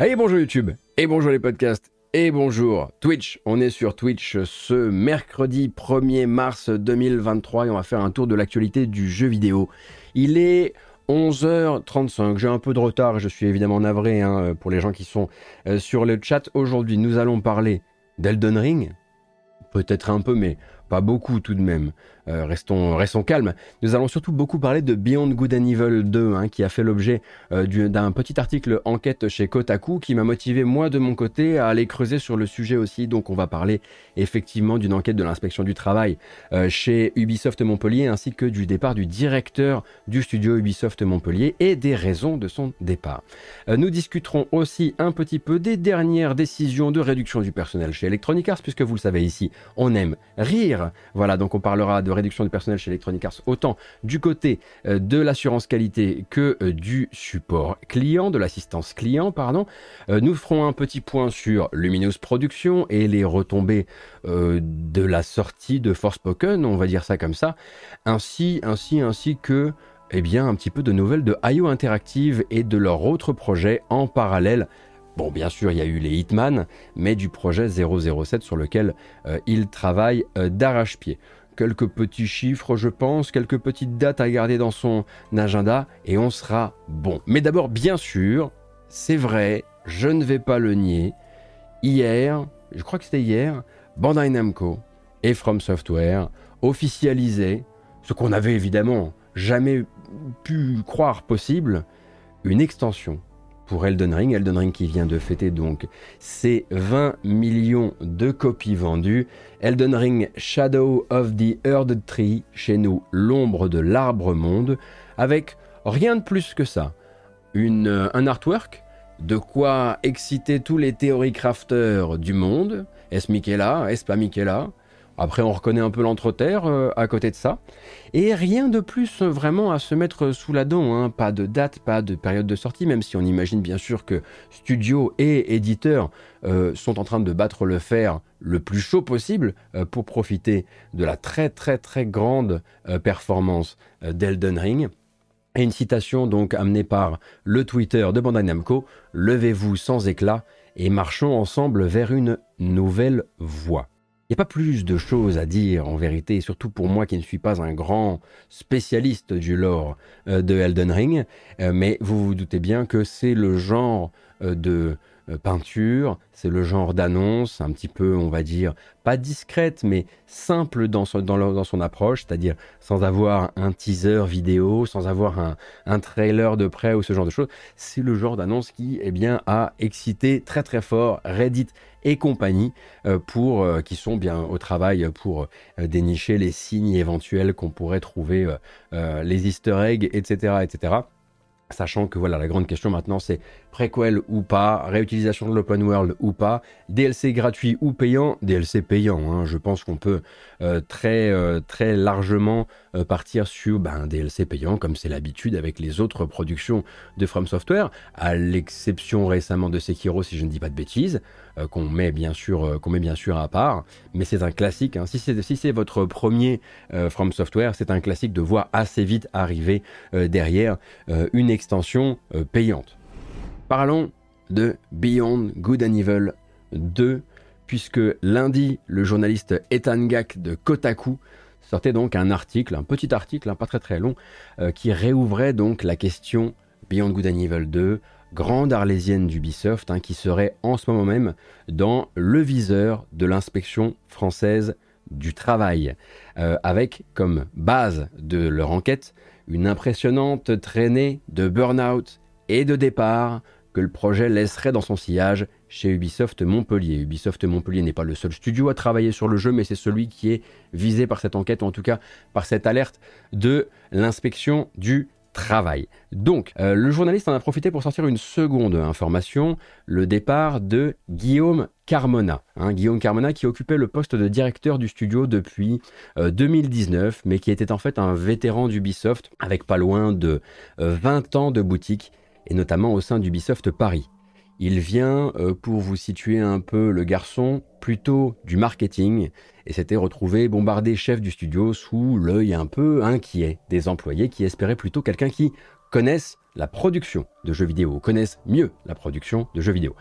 Allez, bonjour YouTube, et bonjour les podcasts, et bonjour Twitch. On est sur Twitch ce mercredi 1er mars 2023 et on va faire un tour de l'actualité du jeu vidéo. Il est 11h35, j'ai un peu de retard, je suis évidemment navré hein, pour les gens qui sont euh, sur le chat. Aujourd'hui, nous allons parler d'Elden Ring, peut-être un peu, mais pas beaucoup tout de même. Euh, restons, calmes. Nous allons surtout beaucoup parler de Beyond Good and Evil 2, hein, qui a fait l'objet euh, d'un petit article enquête chez Kotaku, qui m'a motivé moi de mon côté à aller creuser sur le sujet aussi. Donc on va parler effectivement d'une enquête de l'inspection du travail euh, chez Ubisoft Montpellier, ainsi que du départ du directeur du studio Ubisoft Montpellier et des raisons de son départ. nous discuterons aussi un petit peu des dernières décisions de réduction du personnel chez Electronic Arts, puisque vous le savez ici, on aime rire. Voilà, donc on parlera de réduction du personnel chez Electronic Arts, autant du côté euh, de l'assurance qualité que euh, du support client, de l'assistance client, pardon. Euh, nous ferons un petit point sur Luminous Production et les retombées de la sortie de Forspoken, on va dire ça comme ça, ainsi, ainsi, ainsi que eh bien, un petit peu de nouvelles de IO Interactive et de leur autre projet en parallèle. Bon, bien sûr, il y a eu les Hitman, mais du projet 007 sur lequel ils travaillent d'arrache-pied quelques petits chiffres, je pense, quelques petites dates à garder dans son agenda et on sera bon. Mais d'abord, bien sûr, c'est vrai, je ne vais pas le nier. Hier, je crois que c'était hier, Bandai Namco et From Software officialisaient ce qu'on avait évidemment jamais pu croire possible, une extension pour Elden Ring. Elden Ring qui vient de fêter donc ses 20 millions de copies vendues. Elden Ring Shadow of the Earth Tree, chez nous l'ombre de l'arbre monde, avec rien de plus que ça. Euh, un artwork, de quoi exciter tous les théorie crafters du monde. Est-ce Michaela? Est-ce pas Michaela? Après, on reconnaît un peu l'entreterre euh, à côté de ça. Et rien de plus euh, vraiment à se mettre sous la dent. Hein. Pas de date, pas de période de sortie, même si on imagine bien sûr que studio et éditeurs euh, sont en train de battre le fer le plus chaud possible pour profiter de la très très très grande performance d'Elden Ring. Et une citation donc amenée par le Twitter de Bandai Namco Levez-vous sans éclat et marchons ensemble vers une nouvelle voie. Il n'y a pas plus de choses à dire en vérité, surtout pour moi qui ne suis pas un grand spécialiste du lore euh, de Elden Ring, euh, mais vous vous doutez bien que c'est le genre euh, de peinture, c'est le genre d'annonce un petit peu, on va dire, pas discrète, mais simple dans son, dans, son approche, c'est-à-dire sans avoir un teaser vidéo, sans avoir un, un, trailer de près ou ce genre de choses. C'est le genre d'annonce qui, eh bien, a excité très très fort Reddit et compagnie euh, pour euh, qui sont bien au travail pour euh, dénicher les signes éventuels qu'on pourrait trouver, les Easter eggs, etc., etc. Sachant que voilà, la grande question maintenant c'est préquel ou pas, réutilisation de l'open world ou pas, DLC gratuit ou payant, DLC payant. Hein. Je pense qu'on peut euh, très, euh, très largement euh, partir sur ben, un DLC payant, comme c'est l'habitude avec les autres productions de From Software, à l'exception récemment de Sekiro, si je ne dis pas de bêtises, qu'on met, bien sûr, qu'on met bien sûr à part. Mais c'est un classique. Hein. Si c'est votre premier From Software, c'est un classique de voir assez vite arriver derrière une extension payante. Parlons de Beyond Good and Evil 2, puisque lundi, le journaliste Ethan Gack de Kotaku sortait donc un article, un petit article, hein, pas très très long, euh, qui réouvrait donc la question Beyond Good and Evil 2, grande arlésienne d'Ubisoft, hein, qui serait en ce moment même dans le viseur de l'inspection française du travail, euh, avec comme base de leur enquête une impressionnante traînée de burn-out et de départ que le projet laisserait dans son sillage chez Ubisoft Montpellier. Ubisoft Montpellier n'est pas le seul studio à travailler sur le jeu, mais c'est celui qui est visé par cette enquête, ou en tout cas par cette alerte de l'inspection du travail. Donc, euh, le journaliste en a profité pour sortir une seconde information, le départ de Guillaume Carmona. Hein, Guillaume Carmona qui occupait le poste de directeur du studio depuis 2019, euh, mais qui était en fait un vétéran d'Ubisoft avec pas loin de 20 euh, ans de boutique et notamment au sein d'Ubisoft Paris. Il vient, euh, pour vous situer un peu le garçon, plutôt du marketing, et s'était retrouvé bombardé chef du studio sous l'œil un peu inquiet des employés qui espéraient plutôt quelqu'un qui connaissent la production de jeux vidéo, connaissent mieux la production de jeux vidéo.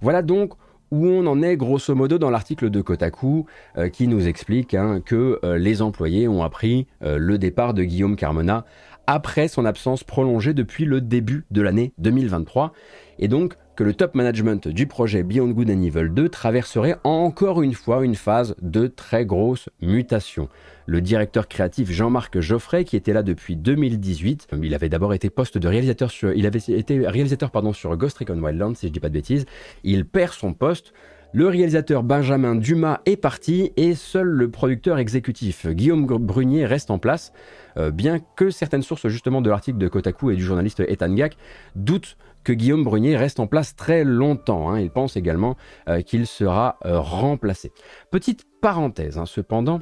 Voilà donc où on en est grosso modo dans l'article de Kotaku euh, qui nous explique hein, que euh, les employés ont appris le départ de Guillaume Carmona après son absence prolongée depuis le début de l'année 2023 et donc que le top management du projet Beyond Good and Evil 2 traverserait encore une fois une phase de très grosse mutation. Le directeur créatif Jean-Marc Geoffrey, qui était là depuis 2018, il avait d'abord été poste de réalisateur sur, il avait été réalisateur pardon sur Ghost Recon Wildlands, si je dis pas de bêtises. Il perd son poste. Le réalisateur Benjamin Dumas est parti et seul le producteur exécutif Guillaume Brunier reste en place, euh, bien que certaines sources justement de l'article de Kotaku et du journaliste Ethan Gack doutent que Guillaume Brunier reste en place très longtemps. Hein. Il pense également euh, qu'il sera euh, remplacé. Petite parenthèse, hein, cependant,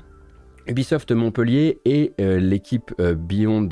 Ubisoft Montpellier et euh, l'équipe Beyond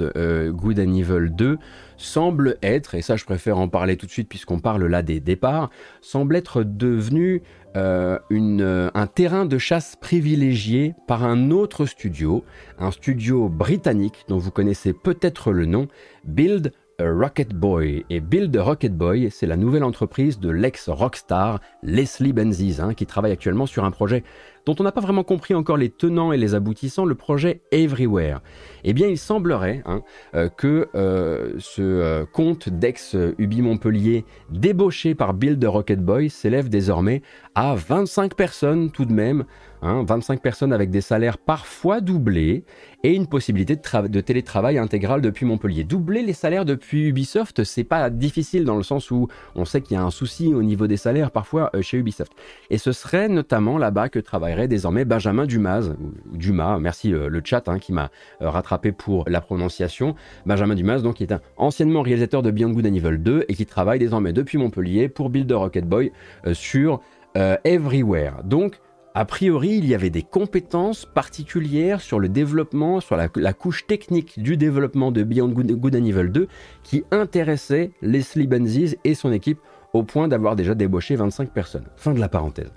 Good and Evil 2 semblent être, et ça je préfère en parler tout de suite puisqu'on parle là des départs, semblent être devenus un terrain de chasse privilégié par un autre studio, un studio britannique dont vous connaissez peut-être le nom, Build Rocket Boy. Et Build Rocket Boy, c'est la nouvelle entreprise de l'ex-rockstar Leslie Benzies, hein, qui travaille actuellement sur un projet dont on n'a pas vraiment compris encore les tenants et les aboutissants, le projet Everywhere. Eh bien, il semblerait hein, euh, que euh, ce euh, compte d'ex-Ubi Montpellier débauché par Build Rocket Boy s'élève désormais à 25 personnes tout de même, 25 hein, personnes avec des salaires parfois doublés et une possibilité de, télétravail intégral depuis Montpellier. Doubler les salaires depuis Ubisoft, c'est pas difficile dans le sens où on sait qu'il y a un souci au niveau des salaires parfois chez Ubisoft. Et ce serait notamment là-bas que travaille désormais Benjamin Dumas, Dumas, merci euh, le chat hein, qui m'a euh, rattrapé pour la prononciation. Benjamin Dumas, donc, qui est un anciennement réalisateur de Beyond Good and Evil 2 et qui travaille désormais depuis Montpellier pour Build the Rocket Boy euh, sur Everywhere. Donc, a priori, il y avait des compétences particulières sur le développement, sur la, couche technique du développement de Beyond Good, Good and Evil 2 qui intéressait Leslie Benzies et son équipe au point d'avoir déjà débauché 25 personnes. Fin de la parenthèse.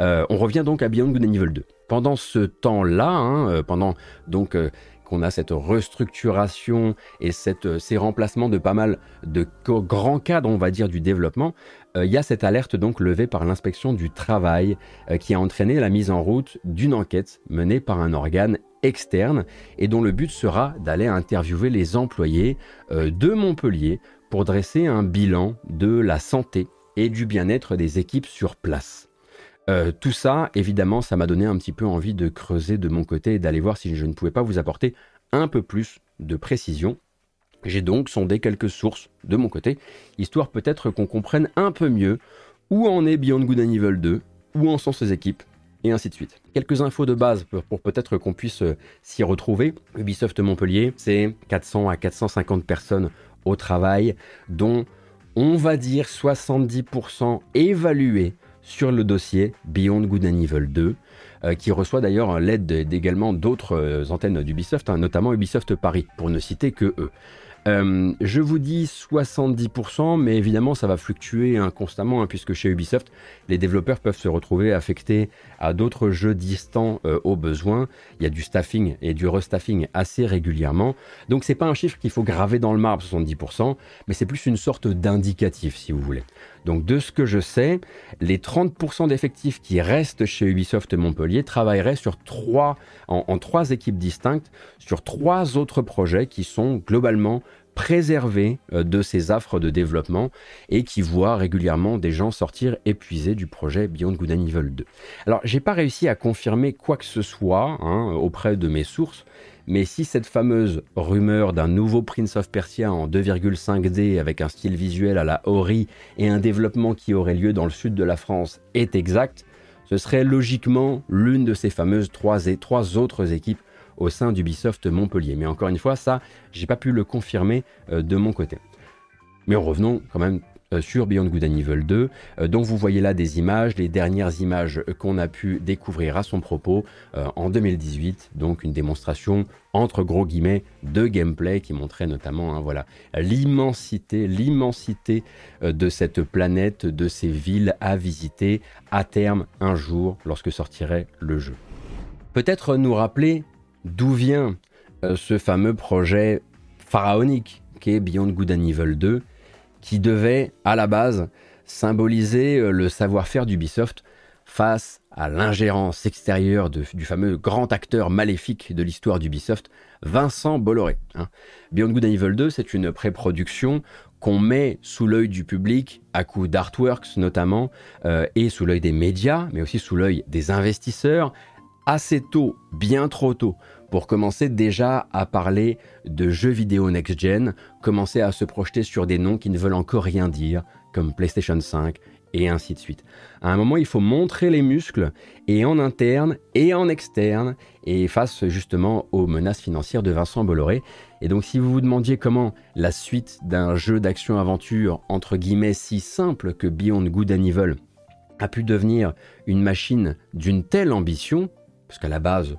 Euh, on revient donc à Beyond Good and Evil 2. Pendant ce temps-là, hein, euh, pendant donc euh, qu'on a cette restructuration et cette, ces remplacements de pas mal de grands cadres, on va dire, du développement, il y a cette alerte donc levée par l'inspection du travail qui a entraîné la mise en route d'une enquête menée par un organe externe et dont le but sera d'aller interviewer les employés de Montpellier pour dresser un bilan de la santé et du bien-être des équipes sur place. Euh, tout ça, évidemment, ça m'a donné un petit peu envie de creuser de mon côté et d'aller voir si je ne pouvais pas vous apporter un peu plus de précision. J'ai donc sondé quelques sources de mon côté, histoire peut-être qu'on comprenne un peu mieux où en est Beyond Good and Evil 2, où en sont ses équipes, et ainsi de suite. Quelques infos de base pour, peut-être qu'on puisse euh, s'y retrouver. Ubisoft Montpellier, c'est 400 à 450 personnes au travail, dont on va dire 70% évalués sur le dossier Beyond Good and Evil 2, euh, qui reçoit d'ailleurs l'aide également d'autres euh, antennes d'Ubisoft, hein, notamment Ubisoft Paris, pour ne citer que eux. Euh, je vous dis 70%, mais évidemment ça va fluctuer hein, constamment, hein, puisque chez Ubisoft, les développeurs peuvent se retrouver affectés à d'autres jeux distants euh, au besoin. Il y a du staffing et du restaffing assez régulièrement. Donc c'est pas un chiffre qu'il faut graver dans le marbre, 70%, mais c'est plus une sorte d'indicatif, si vous voulez. Donc de ce que je sais, les 30% d'effectifs qui restent chez Ubisoft Montpellier travailleraient sur trois, en, trois équipes distinctes, sur trois autres projets qui sont globalement préservés euh, de ces affres de développement et qui voient régulièrement des gens sortir épuisés du projet Beyond Good and Evil 2. Alors j'ai pas réussi à confirmer quoi que ce soit hein, auprès de mes sources, mais si cette fameuse rumeur d'un nouveau Prince of Persia en 2,5D avec un style visuel à la Ori et un développement qui aurait lieu dans le sud de la France est exacte, ce serait logiquement l'une de ces fameuses trois, et trois autres équipes au sein d'Ubisoft Montpellier. Mais encore une fois, ça, j'ai pas pu le confirmer euh, de mon côté. Mais revenons quand même euh, sur Beyond Good and Evil 2. Euh, donc vous voyez là des images, les dernières images qu'on a pu découvrir à son propos en 2018. Donc une démonstration entre gros guillemets de gameplay qui montrait notamment hein, voilà l'immensité, l'immensité de cette planète, de ces villes à visiter à terme un jour lorsque sortirait le jeu. Peut-être nous rappeler d'où vient ce fameux projet pharaonique qu'est Beyond Good and Evil 2, qui devait, à la base, symboliser euh, le savoir-faire d'Ubisoft face à l'ingérence extérieure du fameux grand acteur maléfique de l'histoire d'Ubisoft, Vincent Bolloré. Hein. Beyond Good and Evil 2, c'est une pré-production qu'on met sous l'œil du public, à coup d'artworks notamment, euh, et sous l'œil des médias, mais aussi sous l'œil des investisseurs, assez tôt, bien trop tôt, pour commencer déjà à parler de jeux vidéo next-gen, commencer à se projeter sur des noms qui ne veulent encore rien dire, comme PlayStation 5, et ainsi de suite. À un moment, il faut montrer les muscles, et en interne et en externe, et face justement aux menaces financières de Vincent Bolloré. Et donc, si vous vous demandiez comment la suite d'un jeu d'action-aventure, entre guillemets, si simple que Beyond Good and Evil, a pu devenir une machine d'une telle ambition, parce qu'à la base,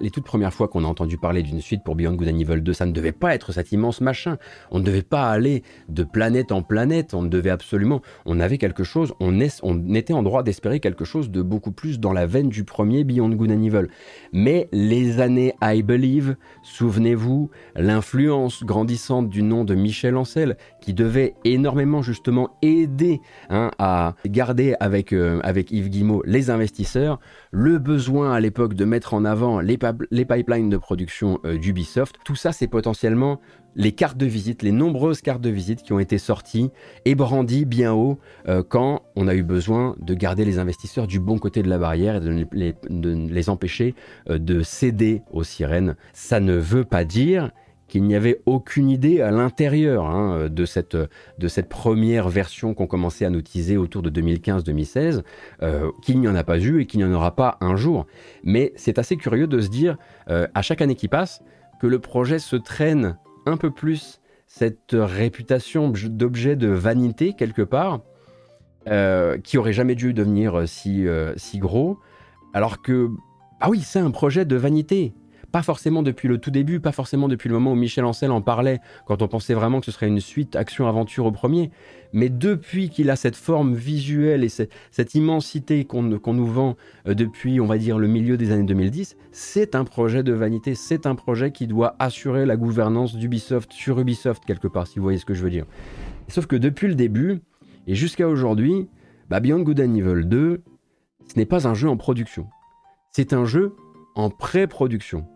les toutes premières fois qu'on a entendu parler d'une suite pour Beyond Good and Evil 2, ça ne devait pas être cet immense machin. On ne devait pas aller de planète en planète. On devait absolument. On avait quelque chose. On, on était en droit d'espérer quelque chose de beaucoup plus dans la veine du premier Beyond Good and Evil. Mais les années I Believe, souvenez-vous, l'influence grandissante du nom de Michel Ancel, qui devait énormément justement aider hein, à garder avec, euh, avec Yves Guimau les investisseurs, le besoin à l'époque de mettre en avant les, pipelines de production euh, d'Ubisoft, tout ça c'est potentiellement les cartes de visite, les nombreuses cartes de visite qui ont été sorties et brandies bien haut euh, quand on a eu besoin de garder les investisseurs du bon côté de la barrière et de les empêcher de céder aux sirènes. Ça ne veut pas dire qu'il n'y avait aucune idée à l'intérieur hein, de, cette, de cette première version qu'on commençait à notiser autour de 2015-2016, euh, qu'il n'y en a pas eu et qu'il n'y en aura pas un jour. Mais c'est assez curieux de se dire, euh, à chaque année qui passe, que le projet se traîne un peu plus cette réputation d'objet de vanité quelque part, euh, qui aurait jamais dû devenir si, si gros, alors que, ah oui, c'est un projet de vanité. Pas forcément depuis le tout début, pas forcément depuis le moment où Michel Ancel en parlait, quand on pensait vraiment que ce serait une suite action-aventure au premier, mais depuis qu'il a cette forme visuelle et cette, immensité qu'on nous vend euh, depuis, on va dire, le milieu des années 2010, c'est un projet de vanité, c'est un projet qui doit assurer la gouvernance d'Ubisoft sur Ubisoft quelque part, si vous voyez ce que je veux dire. Sauf que depuis le début, et jusqu'à aujourd'hui, bah, Beyond Good and Evil 2, ce n'est pas un jeu en production. C'est un jeu en pré-production.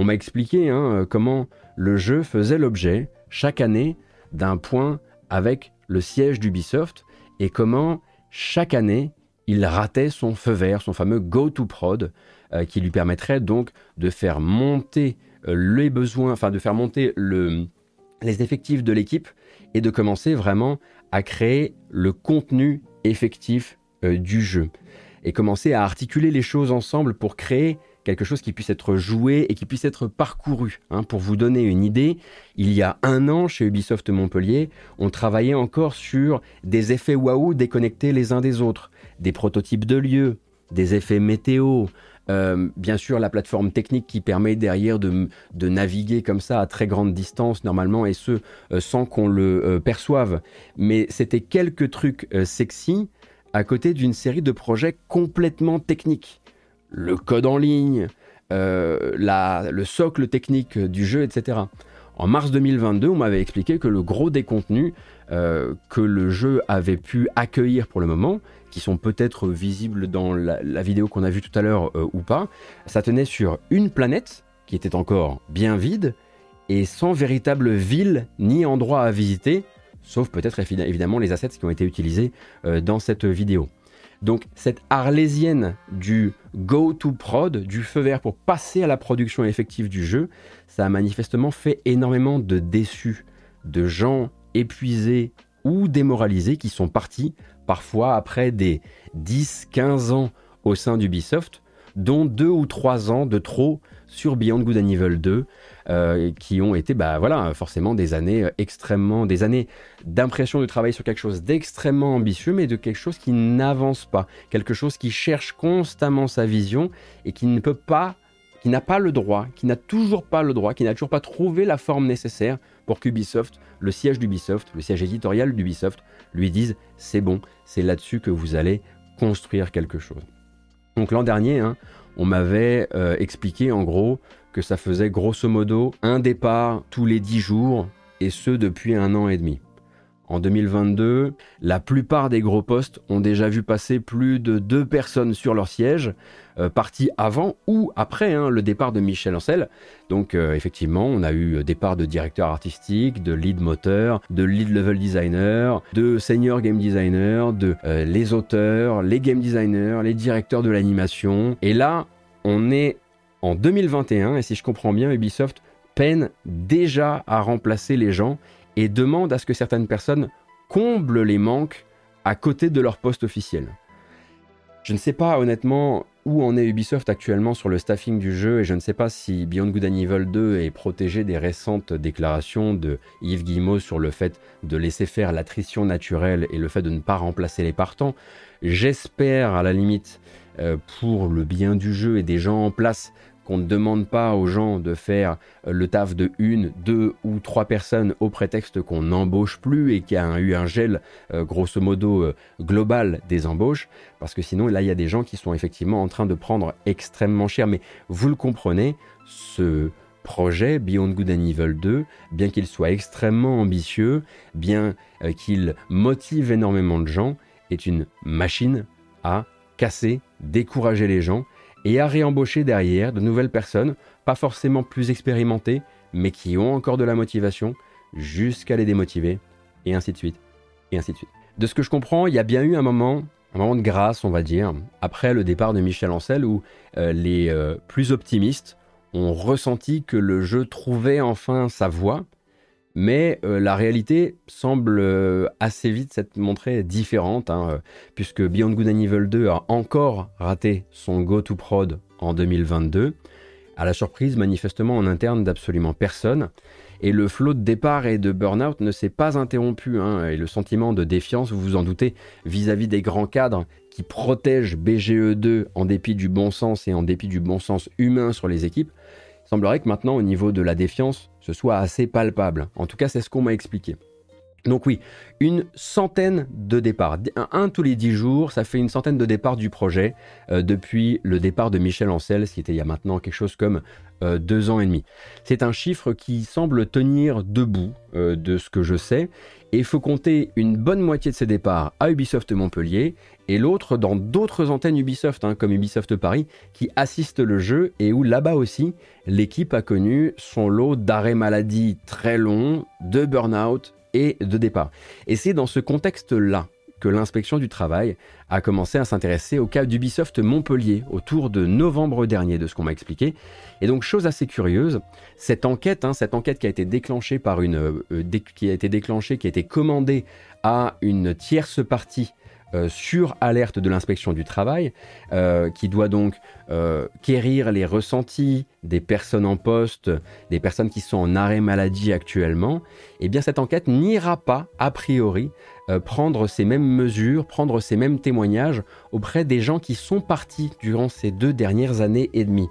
On m'a expliqué hein, euh, comment le jeu faisait l'objet chaque année d'un point avec le siège d'Ubisoft et comment chaque année il ratait son feu vert, son fameux go to prod, euh, qui lui permettrait donc de faire monter euh, les besoins, enfin de faire monter les effectifs de l'équipe et de commencer vraiment à créer le contenu effectif du jeu. Et commencer à articuler les choses ensemble pour créer quelque chose qui puisse être joué et qui puisse être parcouru. Hein. Pour vous donner une idée, il y a un an chez Ubisoft Montpellier, on travaillait encore sur des effets waouh déconnectés les uns des autres, des prototypes de lieux, des effets météo, euh, bien sûr, la plateforme technique qui permet derrière de, naviguer comme ça à très grande distance normalement et ce euh, sans qu'on le euh, perçoive. Mais c'était quelques trucs sexy à côté d'une série de projets complètement techniques le code en ligne, euh, le socle technique du jeu, etc. En mars 2022, on m'avait expliqué que le gros des contenus euh, que le jeu avait pu accueillir pour le moment, qui sont peut-être visibles dans la, vidéo qu'on a vue tout à l'heure euh, ou pas, ça tenait sur une planète qui était encore bien vide et sans véritable ville ni endroit à visiter, sauf peut-être évidemment les assets qui ont été utilisés dans cette vidéo. Donc cette arlésienne du go to prod, du feu vert pour passer à la production effective du jeu, ça a manifestement fait énormément de déçus, de gens épuisés ou démoralisés qui sont partis, parfois après des 10-15 ans au sein d'Ubisoft, dont 2 ou 3 ans de trop sur Beyond Good and Evil 2, euh, qui ont été, bah voilà, forcément des années euh, extrêmement, des années d'impression de travailler sur quelque chose d'extrêmement ambitieux, mais de quelque chose qui n'avance pas, quelque chose qui cherche constamment sa vision et qui ne peut pas, qui n'a pas le droit, qui n'a toujours pas le droit, qui n'a toujours pas trouvé la forme nécessaire pour qu'Ubisoft, le siège d'Ubisoft, le siège éditorial d'Ubisoft, lui dise c'est bon, c'est là-dessus que vous allez construire quelque chose. Donc l'an dernier, hein, on m'avait euh, expliqué en gros que ça faisait grosso modo un départ tous les 10 jours et ce depuis un an et demi. En 2022, la plupart des gros postes ont déjà vu passer plus de deux personnes sur leur siège, euh, partis avant ou après hein, le départ de Michel Ancel. Donc euh, effectivement, on a eu départ de directeur artistique, de lead moteur, de lead level designer, de senior game designer, de euh, les auteurs, les game designers, les directeurs de l'animation. Et là, on est en 2021 et si je comprends bien, Ubisoft peine déjà à remplacer les gens et demande à ce que certaines personnes comblent les manques à côté de leur poste officiel. Je ne sais pas honnêtement où en est Ubisoft actuellement sur le staffing du jeu et je ne sais pas si Beyond Good and Evil 2 est protégé des récentes déclarations de Yves Guillemot sur le fait de laisser faire l'attrition naturelle et le fait de ne pas remplacer les partants. J'espère à la limite euh, pour le bien du jeu et des gens en place qu'on ne demande pas aux gens de faire euh, le taf de une, deux ou trois personnes au prétexte qu'on n'embauche plus et qu'il y a eu un gel euh, grosso modo euh, global des embauches, parce que sinon là il y a des gens qui sont effectivement en train de prendre extrêmement cher. Mais vous le comprenez, ce projet Beyond Good and Evil 2, bien qu'il soit extrêmement ambitieux, bien qu'il motive énormément de gens, est une machine à casser, décourager les gens et à réembaucher derrière de nouvelles personnes, pas forcément plus expérimentées, mais qui ont encore de la motivation, jusqu'à les démotiver, et ainsi de suite, et ainsi de suite. De ce que je comprends, il y a bien eu un moment, un moment de grâce, on va dire, après le départ de Michel Ancel, où euh, les euh, plus optimistes ont ressenti que le jeu trouvait enfin sa voie, mais euh, la réalité semble euh, assez vite s'être montrée différente, hein, euh, puisque Beyond Good and Evil 2 a encore raté son go-to-prod en 2022, à la surprise manifestement en interne d'absolument personne. Et le flot de départ et de burn-out ne s'est pas interrompu, hein, et le sentiment de défiance, vous vous en doutez, vis-à-vis -vis des grands cadres qui protègent BGE2 en dépit du bon sens et en dépit du bon sens humain sur les équipes, semblerait que maintenant, au niveau de la défiance, ce soit assez palpable. En tout cas, c'est ce qu'on m'a expliqué. Donc oui, une centaine de départs. Un, tous les dix jours, ça fait une centaine de départs du projet euh, depuis le départ de Michel Ancel, ce qui était il y a maintenant quelque chose comme euh, deux ans et demi. C'est un chiffre qui semble tenir debout euh, de ce que je sais, et il faut compter une bonne moitié de ces départs à Ubisoft Montpellier et l'autre dans d'autres antennes Ubisoft, hein, comme Ubisoft Paris, qui assistent le jeu et où là-bas aussi, l'équipe a connu son lot d'arrêts maladie très longs, de burn-out et de départ. Et c'est dans ce contexte-là que l'inspection du travail a commencé à s'intéresser au cas d'Ubisoft Montpellier autour de novembre dernier, de ce qu'on m'a expliqué. Et donc, chose assez curieuse, cette enquête, hein, cette enquête qui a été déclenchée par une, euh, qui a été déclenchée, qui a été commandée à une tierce partie euh, sur alerte de l'inspection du travail, euh, qui doit donc euh, quérir les ressentis des personnes en poste, des personnes qui sont en arrêt maladie actuellement, eh bien cette enquête n'ira pas, a priori, prendre ces mêmes mesures, prendre ces mêmes témoignages auprès des gens qui sont partis durant ces deux dernières années et demie.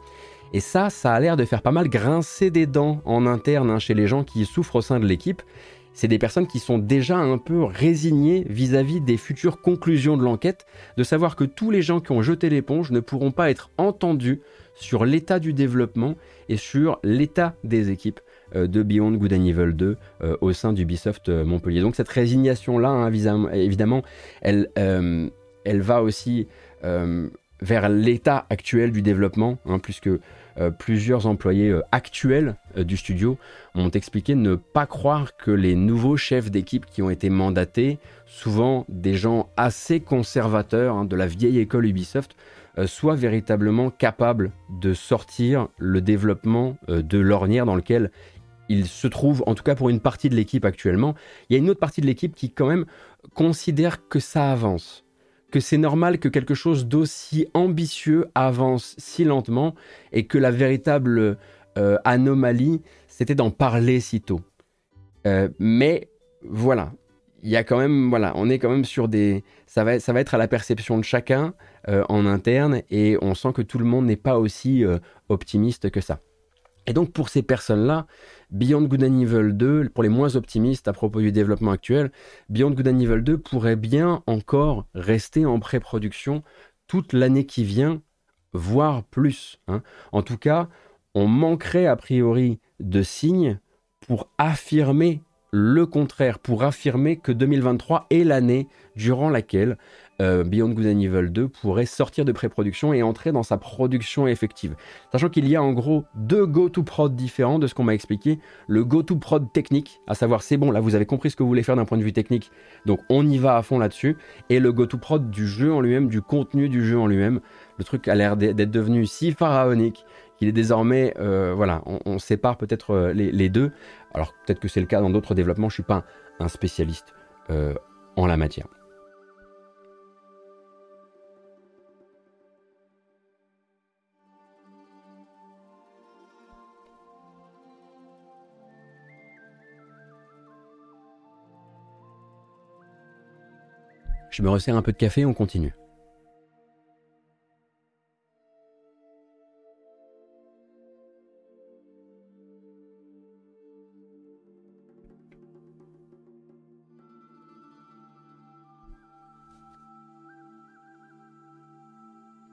Et ça, ça a l'air de faire pas mal grincer des dents en interne hein, chez les gens qui souffrent au sein de l'équipe c'est des personnes qui sont déjà un peu résignées vis-à-vis des futures conclusions de l'enquête, de savoir que tous les gens qui ont jeté l'éponge ne pourront pas être entendus sur l'état du développement et sur l'état des équipes euh, de Beyond Good and Evil 2 euh, au sein d'Ubisoft euh, Montpellier. Donc cette résignation-là, hein, évidemment, elle, va aussi vers l'état actuel du développement, hein, puisque plusieurs employés euh, actuels euh, du studio m'ont expliqué ne pas croire que les nouveaux chefs d'équipe qui ont été mandatés, souvent des gens assez conservateurs hein, de la vieille école Ubisoft, soient véritablement capables de sortir le développement de l'ornière dans lequel ils se trouvent, en tout cas pour une partie de l'équipe actuellement. Il y a une autre partie de l'équipe qui quand même considère que ça avance que c'est normal que quelque chose d'aussi ambitieux avance si lentement et que la véritable euh, anomalie, c'était d'en parler si tôt. Euh, mais voilà, il y a quand même, voilà, on est quand même sur des, ça va, ça va être à la perception de chacun euh, en interne et on sent que tout le monde n'est pas aussi optimiste que ça. Et donc pour ces personnes-là, Beyond Good and Evil 2, pour les moins optimistes à propos du développement actuel, Beyond Good and Evil 2 pourrait bien encore rester en pré-production toute l'année qui vient, voire plus. Hein. En tout cas, on manquerait a priori de signes pour affirmer le contraire, pour affirmer que 2023 est l'année durant laquelle euh, Beyond Good and Evil 2 pourrait sortir de pré-production et entrer dans sa production effective. Sachant qu'il y a en gros deux go-to-prod différents de ce qu'on m'a expliqué. Le go-to-prod technique, à savoir c'est bon, là vous avez compris ce que vous voulez faire d'un point de vue technique, donc on y va à fond là-dessus. Et le go-to-prod du jeu en lui-même, du contenu du jeu en lui-même. Le truc a l'air d'être devenu si pharaonique qu'il est désormais, euh, voilà, on, sépare peut-être euh, les, deux. Alors peut-être que c'est le cas dans d'autres développements, je suis pas un spécialiste en la matière. Je me resserre un peu de café, on continue.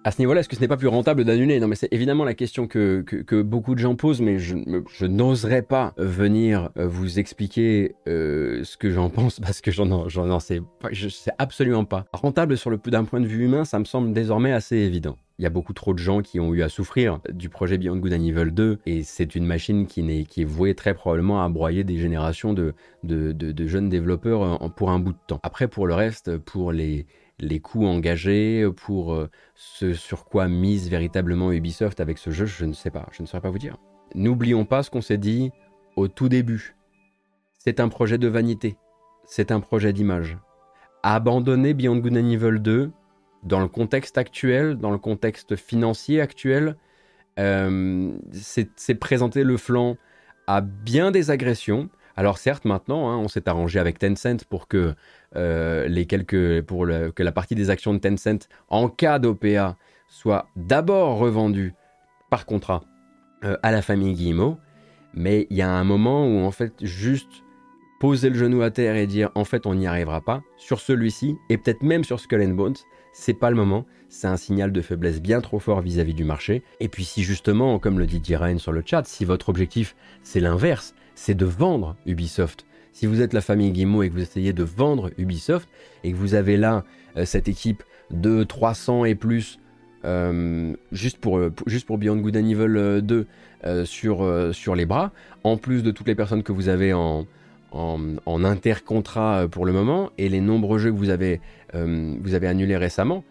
À ce niveau-là, est-ce que ce n'est pas plus rentable d'annuler? Non, mais c'est évidemment la question que, beaucoup de gens posent, mais je, n'oserais pas venir euh, vous expliquer euh, ce que j'en pense parce que j'en sais sais absolument pas. Rentable sur le d'un point de vue humain, ça me semble désormais assez évident. Il y a beaucoup trop de gens qui ont eu à souffrir du projet Beyond Good and Evil 2 et c'est une machine qui, est, vouée très probablement à broyer des générations de jeunes développeurs pour un bout de temps. Après, pour le reste, pour les les coûts engagés, pour euh, ce sur quoi mise véritablement Ubisoft avec ce jeu, je ne sais pas, je ne saurais pas vous dire. N'oublions pas ce qu'on s'est dit au tout début. C'est un projet de vanité, c'est un projet d'image. Abandonner Beyond Good and Evil 2 dans le contexte actuel, dans le contexte financier actuel, euh, c'est présenter le flanc à bien des agressions. Alors certes, maintenant, hein, on s'est arrangé avec Tencent pour que euh, que la partie des actions de Tencent en cas d'OPA soit d'abord revendue par contrat euh, à la famille Guillemot, mais il y a un moment où en fait juste poser le genou à terre et dire en fait on n'y arrivera pas sur celui-ci et peut-être même sur Skull and Bones, c'est pas le moment, c'est un signal de faiblesse bien trop fort vis-à-vis du marché. Et puis si justement, comme le dit Dirain sur le chat, si votre objectif c'est l'inverse, c'est de vendre Ubisoft, si vous êtes la famille Guillemot et que vous essayez de vendre Ubisoft et que vous avez là euh, cette équipe de 300 et plus euh, juste, pour, euh, juste pour Beyond Good and Evil 2 sur, les bras, en plus de toutes les personnes que vous avez en, intercontrat pour le moment et les nombreux jeux que vous avez annulés récemment,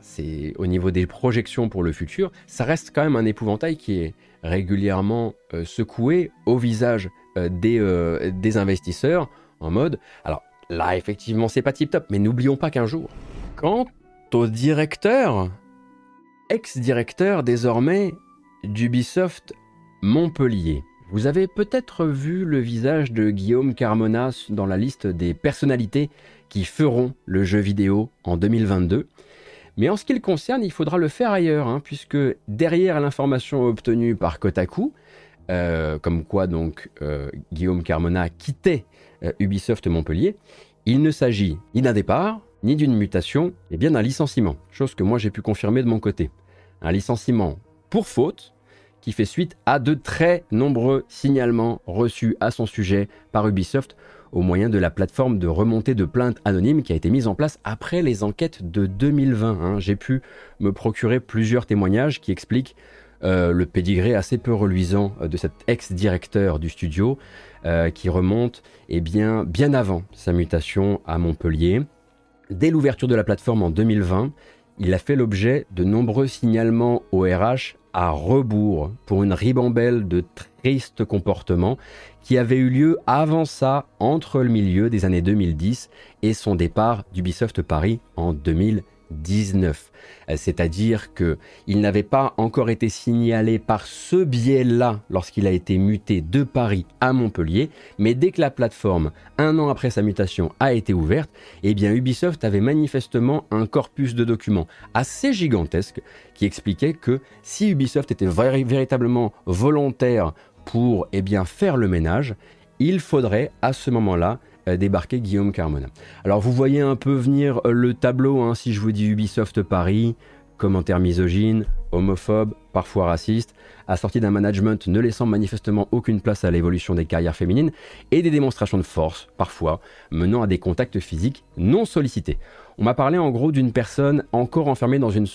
c'est au niveau des projections pour le futur, ça reste quand même un épouvantail qui est régulièrement secoué au visage euh, euh, des, investisseurs en mode, alors là effectivement c'est pas tip top, mais n'oublions pas qu'un jour, quant au directeur, ex-directeur désormais d'Ubisoft Montpellier, vous avez peut-être vu le visage de Guillaume Carmona dans la liste des personnalités qui feront le jeu vidéo en 2022. Mais en ce qui le concerne, il faudra le faire ailleurs, hein, puisque derrière l'information obtenue par Kotaku, euh, comme quoi donc euh, Guillaume Carmona quittait euh, Ubisoft Montpellier, il ne s'agit ni d'un départ, ni d'une mutation, mais bien d'un licenciement, chose que moi j'ai pu confirmer de mon côté. Un licenciement pour faute, qui fait suite à de très nombreux signalements reçus à son sujet par Ubisoft au moyen de la plateforme de remontée de plaintes anonymes qui a été mise en place après les enquêtes de 2020. Hein. J'ai pu me procurer plusieurs témoignages qui expliquent euh, le pédigré assez peu reluisant euh, de cet ex-directeur du studio euh, qui remonte eh bien, bien avant sa mutation à Montpellier. Dès l'ouverture de la plateforme en 2020, il a fait l'objet de nombreux signalements au RH à rebours pour une ribambelle de tristes comportements qui avait eu lieu avant ça entre le milieu des années 2010 et son départ d'Ubisoft Paris en 2010. 19. C'est-à-dire que il n'avait pas encore été signalé par ce biais-là lorsqu'il a été muté de Paris à Montpellier, mais dès que la plateforme, un an après sa mutation, a été ouverte, eh bien Ubisoft avait manifestement un corpus de documents assez gigantesque qui expliquait que si Ubisoft était véritablement volontaire pour eh bien, faire le ménage, il faudrait à ce moment-là débarquer Guillaume Carmona. Alors vous voyez un peu venir euh, le tableau, hein, si je vous dis Ubisoft Paris, commentaires misogynes, homophobes, parfois racistes, assortis d'un management ne laissant manifestement aucune place à l'évolution des carrières féminines, et des démonstrations de force, parfois, menant à des contacts physiques non sollicités. On m'a parlé en gros d'une personne encore enfermée dans une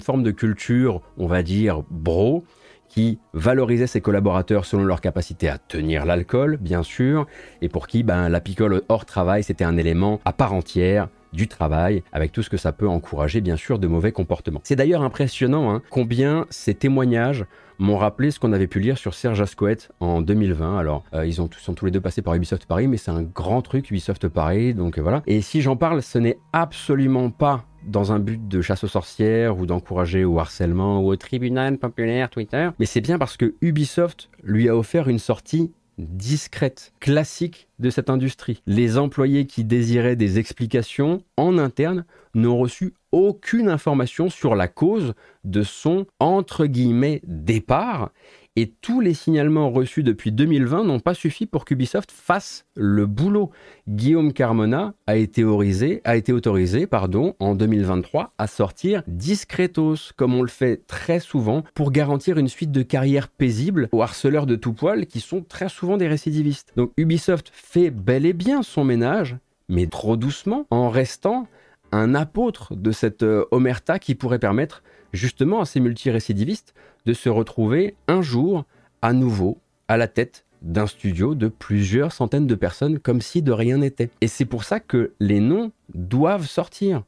forme de culture, on va dire, bro, qui valorisait ses collaborateurs selon leur capacité à tenir l'alcool, bien sûr, et pour qui ben, la picole hors travail, c'était un élément à part entière du travail, avec tout ce que ça peut encourager, bien sûr, de mauvais comportements. C'est d'ailleurs impressionnant hein, combien ces témoignages m'ont rappelé ce qu'on avait pu lire sur Serge Ascoët en 2020. Alors, euh, ils ont, sont tous les deux passés par Ubisoft Paris, mais c'est un grand truc, Ubisoft Paris, donc euh, voilà. Et si j'en parle, ce n'est absolument pas dans un but de chasse aux sorcières ou d'encourager au harcèlement ou au tribunal populaire Twitter, mais c'est bien parce que Ubisoft lui a offert une sortie discrète, classique de cette industrie. Les employés qui désiraient des explications en interne n'ont reçu aucune information sur la cause de son entre guillemets départ et tous les signalements reçus depuis 2020 n'ont pas suffi pour qu'Ubisoft fasse le boulot. Guillaume Carmona a été autorisé, a été autorisé pardon, en 2023 à sortir discretos, comme on le fait très souvent, pour garantir une suite de carrières paisibles aux harceleurs de tout poil qui sont très souvent des récidivistes. Donc Ubisoft fait bel et bien son ménage, mais trop doucement, en restant un apôtre de cette euh, omerta qui pourrait permettre justement à ces multirécidivistes de se retrouver un jour à nouveau à la tête d'un studio de plusieurs centaines de personnes comme si de rien n'était. Et c'est pour ça que les noms doivent sortir.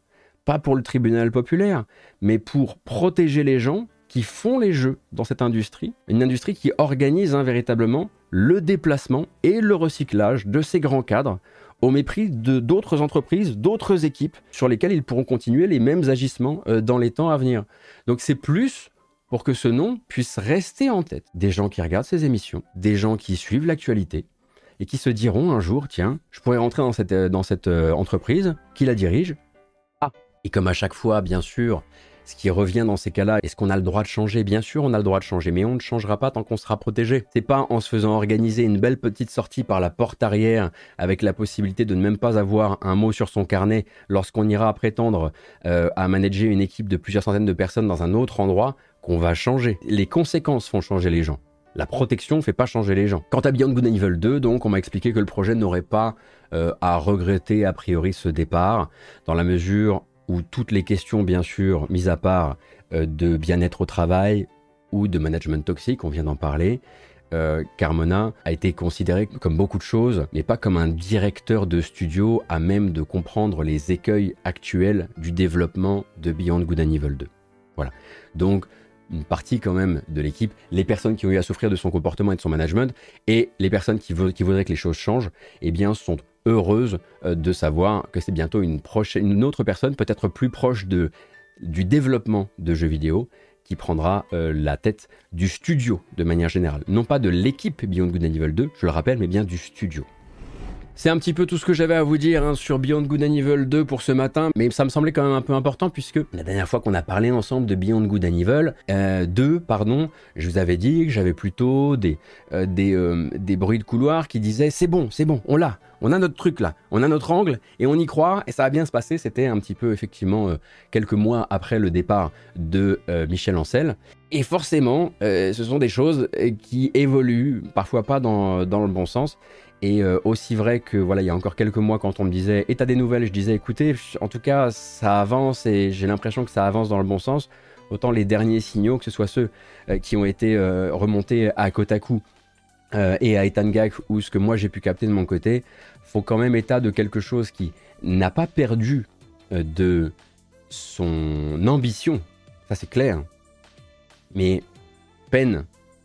Pas pour le tribunal populaire, mais pour protéger les gens qui font les jeux dans cette industrie. Une industrie qui organise véritablement le déplacement et le recyclage de ces grands cadres au mépris de d'autres entreprises, d'autres équipes sur lesquelles ils pourront continuer les mêmes agissements euh, dans les temps à venir. Donc c'est plus pour que ce nom puisse rester en tête des gens qui regardent ces émissions, des gens qui suivent l'actualité et qui se diront un jour, tiens, je pourrais rentrer dans cette, euh, dans cette euh, entreprise, qui la dirige. Ah, et comme à chaque fois, bien sûr, ce qui revient dans ces cas-là, est-ce qu'on a le droit de changer? Bien sûr, on a le droit de changer, mais on ne changera pas tant qu'on sera protégé. C'est pas en se faisant organiser une belle petite sortie par la porte arrière avec la possibilité de ne même pas avoir un mot sur son carnet lorsqu'on ira prétendre euh, à manager une équipe de plusieurs centaines de personnes dans un autre endroit qu'on va changer. Les conséquences font changer les gens. La protection ne fait pas changer les gens. Quant à Beyond Good and Evil 2, donc, on m'a expliqué que le projet n'aurait pas euh, à regretter a priori ce départ, dans la mesure où toutes les questions, bien sûr, mises à part euh, de bien-être au travail ou de management toxique, on vient d'en parler, euh, Carmona a été considéré comme beaucoup de choses, mais pas comme un directeur de studio à même de comprendre les écueils actuels du développement de Beyond Good and Evil 2. Voilà. Donc, une partie quand même de l'équipe, les personnes qui ont eu à souffrir de son comportement et de son management, et les personnes qui, qui voudraient que les choses changent, eh bien, sont heureuse euh, de savoir que c'est bientôt une, prochaine, une autre personne, peut-être plus proche de, du développement de jeux vidéo, qui prendra euh, la tête du studio de manière générale. Non pas de l'équipe Beyond Good and Evil 2, je le rappelle, mais bien du studio. C'est un petit peu tout ce que j'avais à vous dire hein, sur Beyond Good and Evil 2 pour ce matin, mais ça me semblait quand même un peu important puisque la dernière fois qu'on a parlé ensemble de Beyond Good and Evil 2, euh, pardon, je vous avais dit que j'avais plutôt des, euh, euh, des bruits de couloir qui disaient c'est bon, c'est bon, on l'a, on a notre truc là, on a notre angle et on y croit et ça va bien se passer. C'était un petit peu effectivement quelques mois après le départ de Michel Ancel. Et forcément, ce sont des choses qui évoluent, parfois pas dans, dans le bon sens. Et euh, aussi vrai que voilà, il y a encore quelques mois, quand on me disait "Et t'as des nouvelles", je disais "Écoutez, en tout cas, ça avance et j'ai l'impression que ça avance dans le bon sens." Autant les derniers signaux, que ce soit ceux euh, qui ont été euh, remontés à Kotaku et à Etangak ou ce que moi j'ai pu capter de mon côté, font quand même état de quelque chose qui n'a pas perdu de son ambition, ça c'est clair, mais peine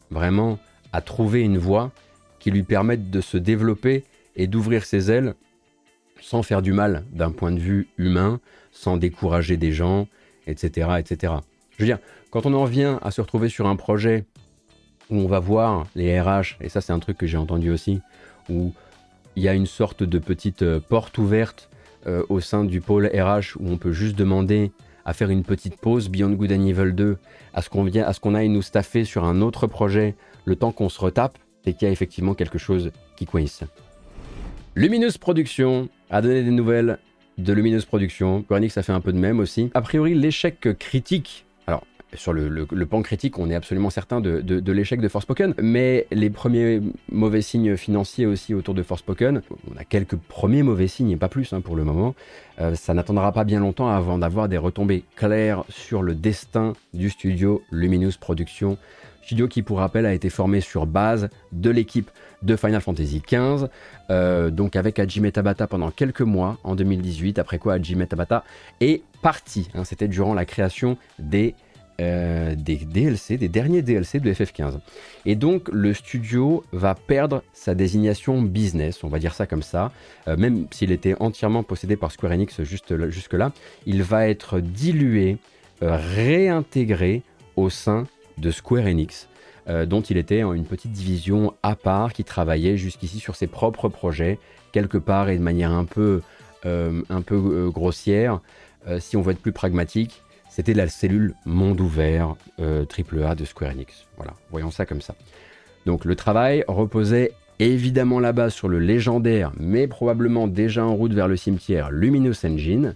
vraiment à trouver une voie qui lui permettent de se développer et d'ouvrir ses ailes sans faire du mal d'un point de vue humain, sans décourager des gens, etc., etc. Je veux dire, quand on en vient à se retrouver sur un projet où on va voir les RH, et ça c'est un truc que j'ai entendu aussi, où il y a une sorte de petite euh, porte ouverte euh, au sein du pôle RH où on peut juste demander à faire une petite pause Beyond Good and Evil 2, à ce qu'on à ce qu'on aille nous staffer sur un autre projet le temps qu'on se retape, c'est qu'il y a effectivement quelque chose qui coince. Lumineuse Production a donné des nouvelles de Lumineuse Production. Korenix a fait un peu de même aussi. A priori, l'échec critique. Alors, sur le, pan critique, on est absolument certain de, l'échec de Forspoken, mais les premiers mauvais signes financiers aussi autour de Forspoken, on a quelques premiers mauvais signes, et pas plus hein, pour le moment, euh, ça n'attendra pas bien longtemps avant d'avoir des retombées claires sur le destin du studio Luminous Productions, studio qui pour rappel a été formé sur base de l'équipe de Final Fantasy XV, euh, donc avec Hajime Tabata pendant quelques mois en 2018, après quoi Hajime Tabata est parti, hein. c'était durant la création des euh, des DLC, des derniers DLC de FF15. Et donc le studio va perdre sa désignation business, on va dire ça comme ça, euh, même s'il était entièrement possédé par Square Enix jusque-là, il va être dilué, réintégré au sein de Square Enix. dont il était en une petite division à part qui travaillait jusqu'ici sur ses propres projets, quelque part et de manière un peu, un peu grossière. si on veut être plus pragmatique, c'était la cellule monde ouvert AAA euh, de Square Enix. Voilà, voyons ça comme ça. Donc le travail reposait évidemment là-bas sur le légendaire, mais probablement déjà en route vers le cimetière Luminous Engine.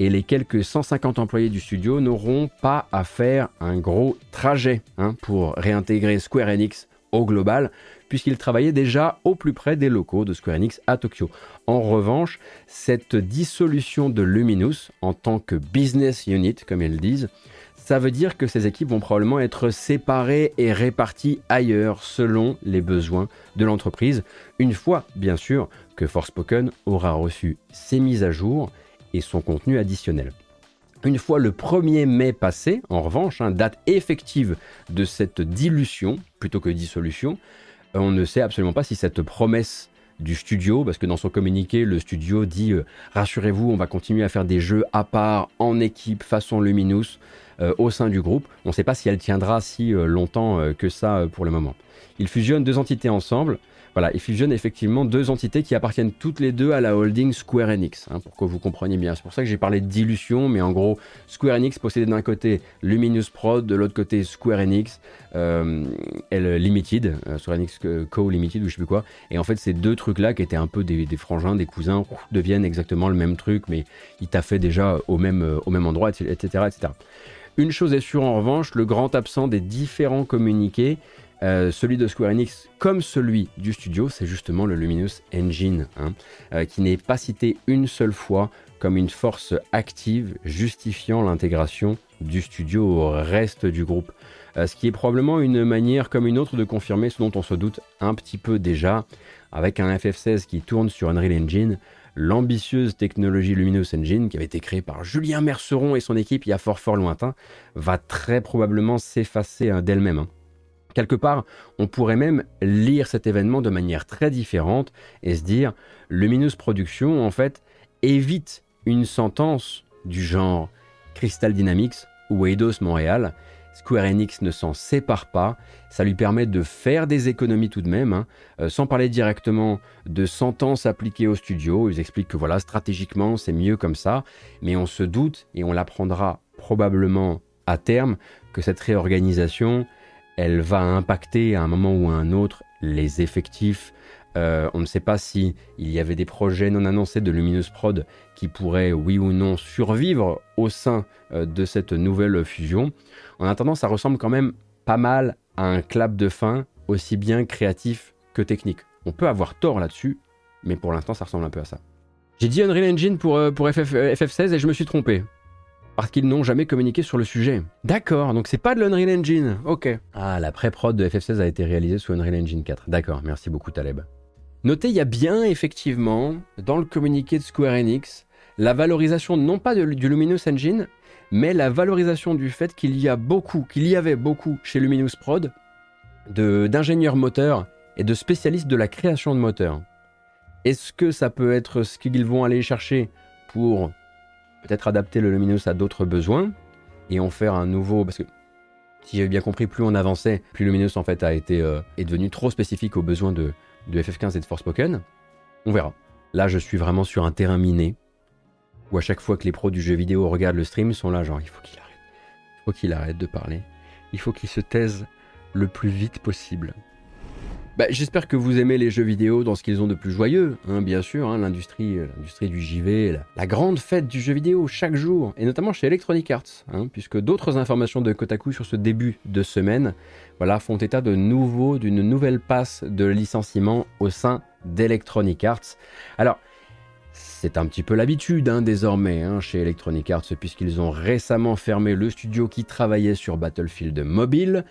Et les quelques 150 employés du studio n'auront pas à faire un gros trajet hein, pour réintégrer Square Enix au global, puisqu'ils travaillaient déjà au plus près des locaux de Square Enix à Tokyo. En revanche, cette dissolution de Luminous en tant que business unit, comme ils disent, ça veut dire que ces équipes vont probablement être séparées et réparties ailleurs selon les besoins de l'entreprise, une fois bien sûr que Forspoken aura reçu ses mises à jour et son contenu additionnel. Une fois le 1er mai passé, en revanche, hein, date effective de cette dilution plutôt que dissolution, euh, on ne sait absolument pas si cette promesse du studio, parce que dans son communiqué, le studio dit euh, rassurez-vous, on va continuer à faire des jeux à part, en équipe, façon Luminous, euh, au sein du groupe. On ne sait pas si elle tiendra si longtemps que ça pour le moment. Il fusionne deux entités ensemble. Voilà, il fusionne effectivement deux entités qui appartiennent toutes les deux à la holding Square Enix, hein, pour que vous compreniez bien. C'est pour ça que j'ai parlé de dilution, mais en gros, Square Enix possédait d'un côté Luminous Prod, de l'autre côté Square Enix, euh, Limited, euh, Square Enix Co Limited ou je sais plus quoi. Et en fait, ces deux trucs-là, qui étaient un peu des, frangins, des cousins, deviennent exactement le même truc, mais ils fait déjà au même, euh, au même endroit, etc., etc. Une chose est sûre en revanche, le grand absent des différents communiqués, euh, celui de Square Enix comme celui du studio, c'est justement le Luminous Engine, hein, euh, qui n'est pas cité une seule fois comme une force active justifiant l'intégration du studio au reste du groupe. Euh, ce qui est probablement une manière comme une autre de confirmer ce dont on se doute un petit peu déjà, avec un FF16 qui tourne sur Unreal Engine, l'ambitieuse technologie Luminous Engine, qui avait été créée par Julien Merceron et son équipe il y a fort fort lointain, va très probablement s'effacer d'elle-même. Hein. Quelque part, on pourrait même lire cet événement de manière très différente et se dire, Luminous Production, en fait, évite une sentence du genre Crystal Dynamics ou Eidos Montréal. Square Enix ne s'en sépare pas, ça lui permet de faire des économies tout de même, hein. euh, sans parler directement de sentences appliquées au studio. Ils expliquent que voilà, stratégiquement, c'est mieux comme ça, mais on se doute, et on l'apprendra probablement à terme, que cette réorganisation, elle va impacter à un moment ou à un autre les effectifs. Euh, on ne sait pas si il y avait des projets non annoncés de Luminous Prod qui pourraient, oui ou non, survivre au sein euh, de cette nouvelle fusion. En attendant, ça ressemble quand même pas mal à un clap de fin, aussi bien créatif que technique. On peut avoir tort là-dessus, mais pour l'instant, ça ressemble un peu à ça. J'ai dit Unreal Engine pour, euh, pour FF, FF16 et je me suis trompé parce qu'ils n'ont jamais communiqué sur le sujet. D'accord, donc c'est pas de l'Unreal Engine. Ok. Ah, la pré-prod de FF16 a été réalisée sous Unreal Engine 4. D'accord, merci beaucoup Taleb. Notez, il y a bien effectivement, dans le communiqué de Square Enix, la valorisation non pas du Luminous Engine, mais la valorisation du fait qu'il y a beaucoup, qu'il y avait beaucoup chez Luminous Prod d'ingénieurs moteurs et de spécialistes de la création de moteurs. Est-ce que ça peut être ce qu'ils vont aller chercher pour peut-être adapter le Luminous à d'autres besoins et en faire un nouveau. Parce que si j'avais bien compris, plus on avançait, plus Luminous en fait a euh, est devenu trop spécifique aux besoins de, de FF15 et de Forspoken. On verra. Là, je suis vraiment sur un terrain miné où à chaque fois que les pros du jeu vidéo regardent le stream, sont là genre il faut qu'il arrête, il faut qu'il arrête de parler, il faut qu'il se taise le plus vite possible. Bah, j'espère que vous aimez les jeux vidéo dans ce qu'ils ont de plus joyeux, hein, bien sûr, hein, l'industrie, euh, l'industrie du JV, la, grande fête du jeu vidéo chaque jour, et notamment chez Electronic Arts, hein, puisque d'autres informations de Kotaku sur ce début de semaine voilà, font état de nouveau d'une nouvelle passe de licenciement au sein d'Electronic Arts. Alors, c'est un petit peu l'habitude désormais chez Electronic Arts, puisqu'ils ont récemment fermé le studio qui travaillait sur Battlefield Mobile.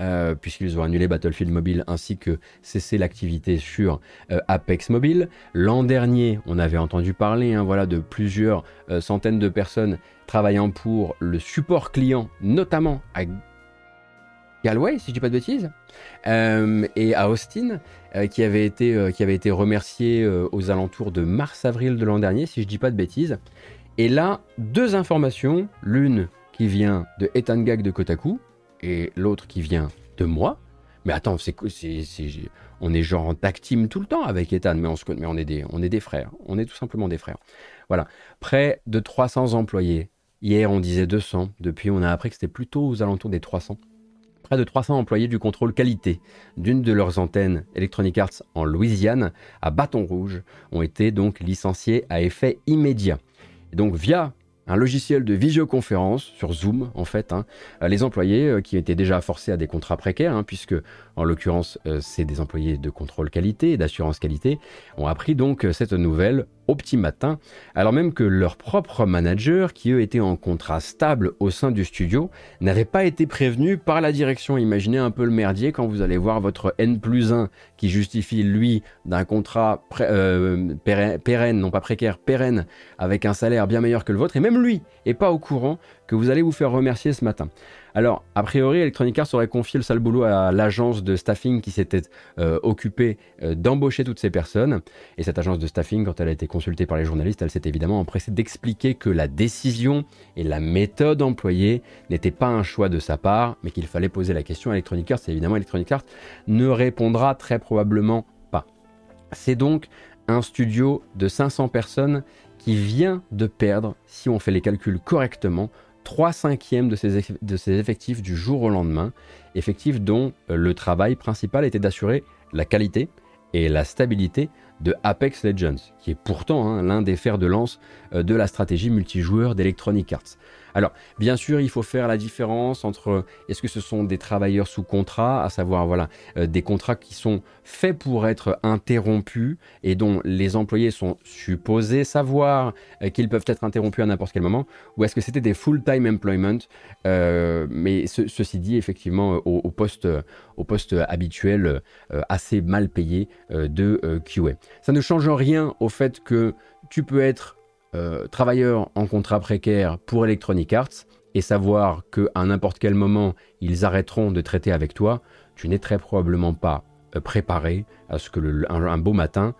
Euh, puisqu'ils ont annulé Battlefield Mobile ainsi que cessé l'activité sur euh, Apex Mobile. L'an dernier, on avait entendu parler hein, voilà, de plusieurs euh, centaines de personnes travaillant pour le support client, notamment à Galway, si je dis pas de bêtises, et à Austin, qui, avait été, qui avait été remercié aux alentours de mars-avril de l'an dernier, si je dis pas de bêtises. Et là, deux informations, l'une qui vient de Ethan Gag de Kotaku, et l'autre qui vient de moi. Mais attends, c'est, on est genre en tag tout le temps avec Ethan, mais on, se, mais on, est des, on est des frères. On est tout simplement des frères. Voilà. Près de 300 employés. Hier, on disait 200. Depuis, on a appris que c'était plutôt aux alentours des 300. Près de 300 employés du contrôle qualité d'une de leurs antennes Electronic Arts en Louisiane, à Bâton Rouge, ont été donc licenciés à effet immédiat. Et donc, via un logiciel de visioconférence sur Zoom en fait. Hein. Euh, les employés euh, qui étaient déjà forcés à des contrats précaires, hein, puisque en l'occurrence euh, c'est des employés de contrôle qualité et d'assurance qualité, ont appris donc cette nouvelle au petit matin, alors même que leurs propres managers, qui eux étaient en contrat stable au sein du studio, n'avaient pas été prévenus par la direction. Imaginez un peu le merdier quand vous allez voir votre N plus 1 qui justifie lui d'un contrat euh, pérenne, non pas précaire, pérenne, avec un salaire bien meilleur que le vôtre, et même lui est pas au courant que vous allez vous faire remercier ce matin. Alors, a priori, Electronic Arts aurait confié le sale boulot à l'agence de staffing qui s'était euh, occupée euh, d'embaucher toutes ces personnes. Et cette agence de staffing, quand elle a été consultée par les journalistes, elle s'est évidemment empressée d'expliquer que la décision et la méthode employée n'étaient pas un choix de sa part, mais qu'il fallait poser la question à Electronic Arts. Et évidemment, Electronic Arts ne répondra très probablement pas. C'est donc un studio de 500 personnes qui vient de perdre, si on fait les calculs correctement, 3 cinquièmes de ses, de ses effectifs du jour au lendemain, effectifs dont euh, le travail principal était d'assurer la qualité et la stabilité de Apex Legends, qui est pourtant hein, l'un des fers de lance euh, de la stratégie multijoueur d'Electronic Arts. Alors, bien sûr, il faut faire la différence entre est-ce que ce sont des travailleurs sous contrat, à savoir voilà, euh, des contrats qui sont faits pour être interrompus et dont les employés sont supposés savoir euh, qu'ils peuvent être interrompus à n'importe quel moment, ou est-ce que c'était des full-time employment, euh, mais ceci dit, effectivement, au, poste, au poste habituel assez mal payé de QA. Ça ne change rien au fait que tu peux être euh, travailleurs en contrat précaire pour Electronic Arts et savoir qu'à n'importe quel moment ils arrêteront de traiter avec toi, tu n'es très probablement pas euh, préparé à ce que un, beau matin,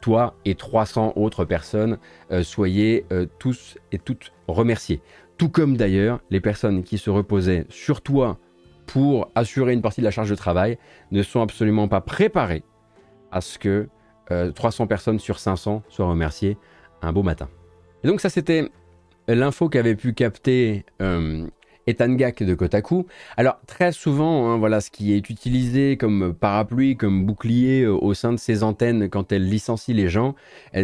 toi et 300 autres personnes euh, soyez tous et toutes remerciés. Tout comme d'ailleurs les personnes qui se reposaient sur toi pour assurer une partie de la charge de travail ne sont absolument pas préparées à ce que 300 personnes sur 500 soient remerciées un beau matin. Et donc ça c'était l'info qu'avait pu capter euh, Etangak de Kotaku. Alors très souvent, hein, voilà, ce qui est utilisé comme parapluie, comme bouclier euh, au sein de ces antennes quand elles licencient les gens,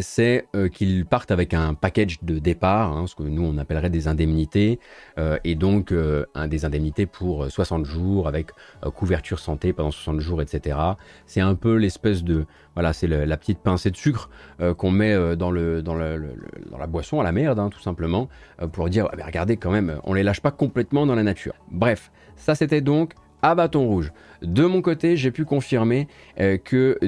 c'est euh, qu'ils partent avec un package de départ, hein, ce que nous on appellerait des indemnités, euh, et donc des indemnités pour 60 jours avec couverture santé pendant 60 jours, etc. C'est un peu l'espèce de voilà, c'est la petite pincée de sucre qu'on met dans, la boisson à la merde, hein, tout simplement, pour dire ah, regardez quand même, on les lâche pas complètement dans la nature. Bref, ça c'était donc à bâton rouge. De mon côté, j'ai pu confirmer euh, que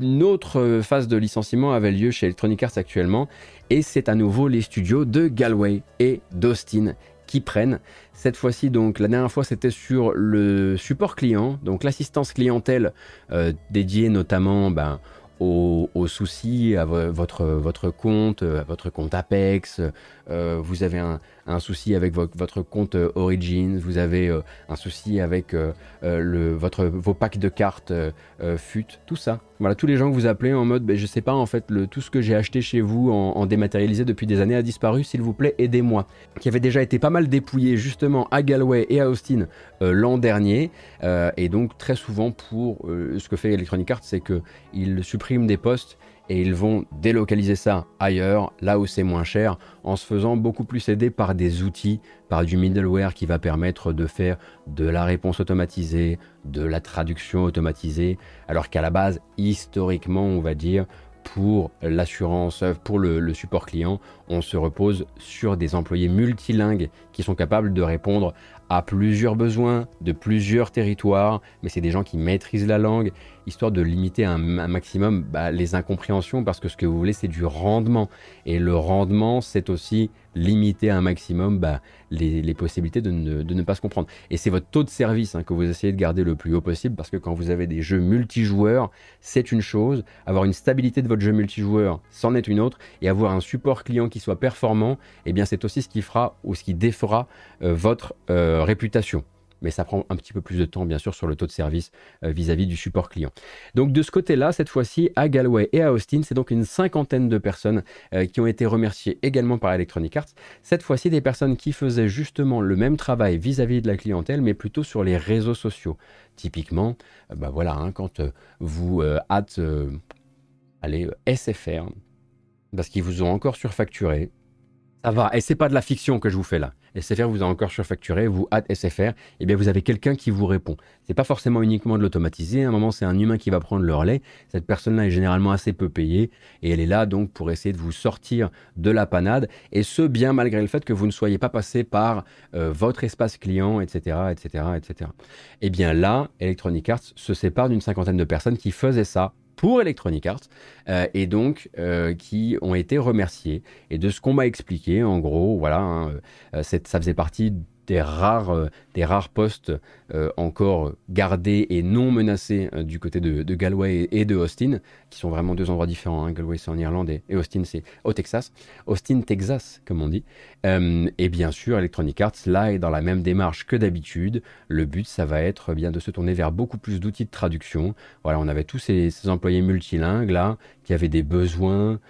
une autre phase de licenciement avait lieu chez Electronic Arts actuellement, et c'est à nouveau les studios de Galway et d'Austin qui prennent. Cette fois-ci, donc, la dernière fois, c'était sur le support client, donc l'assistance clientèle euh, dédiée notamment ben, aux, soucis à votre, votre compte, à votre compte Apex. Euh, vous avez un, un souci avec votre compte Origins, vous avez un souci avec le, votre, vos packs de cartes FUT, tout ça. Voilà, tous les gens que vous appelez en mode, ben, je sais pas, en fait, le, tout ce que j'ai acheté chez vous en, dématérialisé depuis des années a disparu, s'il vous plaît, aidez-moi. Qui avait déjà été pas mal dépouillé justement à Galway et à Austin l'an dernier. et donc, très souvent, pour ce que fait Electronic Arts, c'est qu'ils suppriment des postes et ils vont délocaliser ça ailleurs, là où c'est moins cher, en se faisant beaucoup plus aider par des outils, par du middleware qui va permettre de faire de la réponse automatisée, de la traduction automatisée, alors qu'à la base, historiquement, on va dire, pour l'assurance, pour le, support client, on se repose sur des employés multilingues qui sont capables de répondre à plusieurs besoins de plusieurs territoires, mais c'est des gens qui maîtrisent la langue, histoire de limiter un, maximum bah, les incompréhensions, parce que ce que vous voulez, c'est du rendement. Et le rendement, c'est aussi limiter un maximum bah, les, possibilités de ne, pas se comprendre. Et c'est votre taux de service hein, que vous essayez de garder le plus haut possible, parce que quand vous avez des jeux multijoueurs, c'est une chose, avoir une stabilité de votre jeu multijoueur, c'en est une autre, et avoir un support client qui soit performant, eh bien c'est aussi ce qui fera ou ce qui défera euh, votre euh, réputation mais ça prend un petit peu plus de temps, bien sûr, sur le taux de service euh, vis-à-vis du support client. Donc de ce côté-là, cette fois-ci, à Galway et à Austin, c'est donc une cinquantaine de personnes qui ont été remerciées également par Electronic Arts. Cette fois-ci, des personnes qui faisaient justement le même travail vis-à-vis de la clientèle, mais plutôt sur les réseaux sociaux. Typiquement, bah voilà, hein, quand vous hâte, allez, SFR, parce qu'ils vous ont encore surfacturé, ça va, et c'est pas de la fiction que je vous fais là. SFR vous a encore surfacturé, vous hâte SFR, eh bien vous avez quelqu'un qui vous répond. C'est pas forcément uniquement de l'automatiser, à un moment c'est un humain qui va prendre le relais. Cette personne-là est généralement assez peu payée et elle est là donc pour essayer de vous sortir de la panade et ce bien malgré le fait que vous ne soyez pas passé par euh, votre espace client, etc., etc., etc. Et bien là, Electronic Arts se sépare d'une cinquantaine de personnes qui faisaient ça pour Electronic Arts euh, et donc euh, qui ont été remerciés. Et de ce qu'on m'a expliqué, en gros, voilà, hein, euh, ça faisait partie des rares, euh, des rares postes euh, encore gardés et non menacés euh, du côté de, Galway et, de Austin, qui sont vraiment deux endroits différents. Hein. Galway c'est en Irlande et, Austin c'est au Texas. Austin, Texas, comme on dit. et bien sûr, Electronic Arts, là, est dans la même démarche que d'habitude. Le but, ça va être bien de se tourner vers beaucoup plus d'outils de traduction. Voilà, on avait tous ces, employés multilingues là, qui avaient des besoins,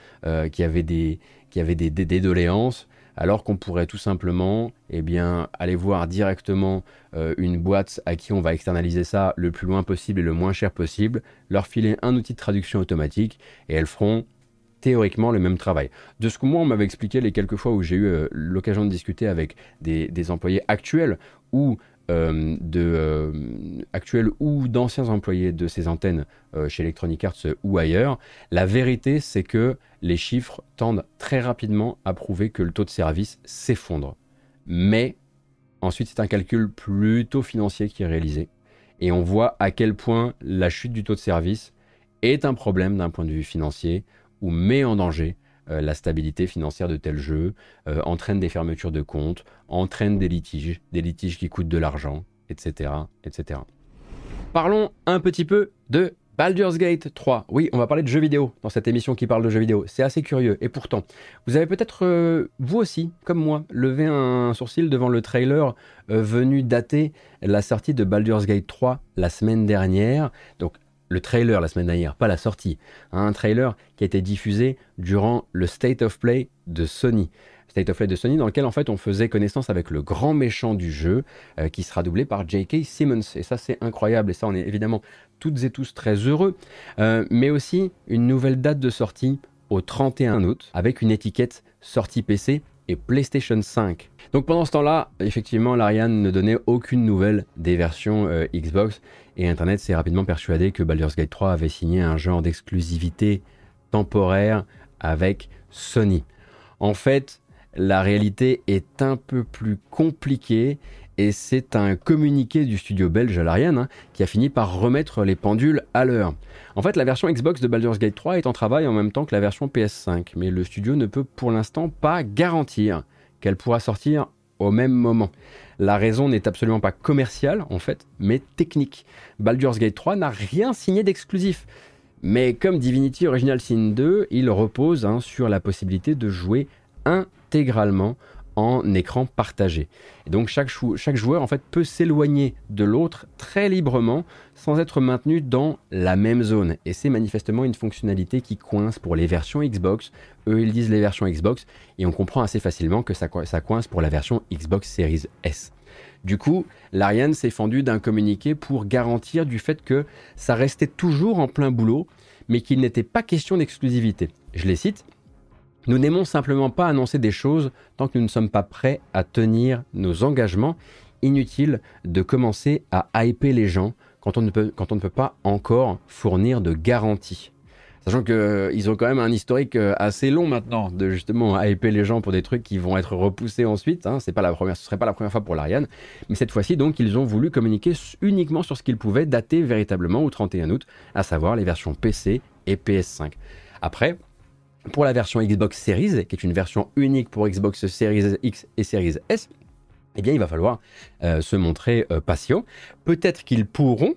qui avaient des, qui avaient des, des doléances alors qu'on pourrait tout simplement eh aller voir directement euh, une boîte à qui on va externaliser ça le plus loin possible et le moins cher possible, leur filer un outil de traduction automatique et elles feront théoriquement le même travail. De ce que moi on m'avait expliqué les quelques fois où j'ai eu euh, l'occasion de discuter avec des employés actuels ou euh, de, euh, actuels ou d'anciens employés de ces antennes euh, chez Electronic Arts ou ailleurs, la vérité c'est que les chiffres tendent très rapidement à prouver que le taux de service s'effondre. Mais ensuite c'est un calcul plutôt financier qui est réalisé et on voit à quel point la chute du taux de service est un problème d'un point de vue financier ou met en danger euh, la stabilité financière de tel jeu, euh, entraîne des fermetures de comptes, entraîne des litiges, des litiges qui coûtent de l'argent, etc., etc. Parlons un petit peu de Baldur's Gate 3. Oui, on va parler de jeux vidéo dans cette émission qui parle de jeux vidéo. C'est assez curieux. Et pourtant, vous avez peut-être, euh, vous aussi, comme moi, levé un sourcil devant le trailer venu dater la sortie de Baldur's Gate 3 la semaine dernière. Donc, le trailer la semaine dernière, pas la sortie. Hein, un trailer qui a été diffusé durant le State of Play de Sony. State of Play de Sony dans lequel en fait on faisait connaissance avec le grand méchant du jeu euh, qui sera doublé par J.K. Simmons. Et ça c'est incroyable et ça on est évidemment toutes et tous très heureux. Euh, mais aussi une nouvelle date de sortie au 31 août avec une étiquette sortie PC et PlayStation 5. Donc pendant ce temps-là, effectivement, l'Ariane ne donnait aucune nouvelle des versions euh, Xbox et Internet s'est rapidement persuadé que Baldur's Gate 3 avait signé un genre d'exclusivité temporaire avec Sony. En fait, la réalité est un peu plus compliquée et c'est un communiqué du studio belge Larian hein, qui a fini par remettre les pendules à l'heure. En fait, la version Xbox de Baldur's Gate 3 est en travail en même temps que la version PS5, mais le studio ne peut pour l'instant pas garantir qu'elle pourra sortir au même moment. La raison n'est absolument pas commerciale en fait, mais technique. Baldur's Gate 3 n'a rien signé d'exclusif. Mais comme Divinity Original Sin 2, il repose hein, sur la possibilité de jouer intégralement en écran partagé. Et donc chaque, joueur en fait peut s'éloigner de l'autre très librement sans être maintenu dans la même zone. Et c'est manifestement une fonctionnalité qui coince pour les versions Xbox. Eux ils disent les versions Xbox et on comprend assez facilement que ça, ça coince pour la version Xbox Series S. Du coup, l'Ariane s'est fendu d'un communiqué pour garantir du fait que ça restait toujours en plein boulot, mais qu'il n'était pas question d'exclusivité. Je les cite. Nous n'aimons simplement pas annoncer des choses tant que nous ne sommes pas prêts à tenir nos engagements. Inutile de commencer à hyper les gens quand on ne peut, quand on ne peut pas encore fournir de garanties. Sachant qu'ils euh, ont quand même un historique euh, assez long maintenant de justement hyper les gens pour des trucs qui vont être repoussés ensuite. Hein. C'est pas la première, ce serait pas la première fois pour l'Ariane. Mais cette fois-ci, donc, ils ont voulu communiquer uniquement sur ce qu'ils pouvaient dater véritablement au 31 août, à savoir les versions PC et PS5. Après, pour la version Xbox Series, qui est une version unique pour Xbox Series X et Series S, eh bien, il va falloir euh, se montrer euh, patient. Peut-être qu'ils pourront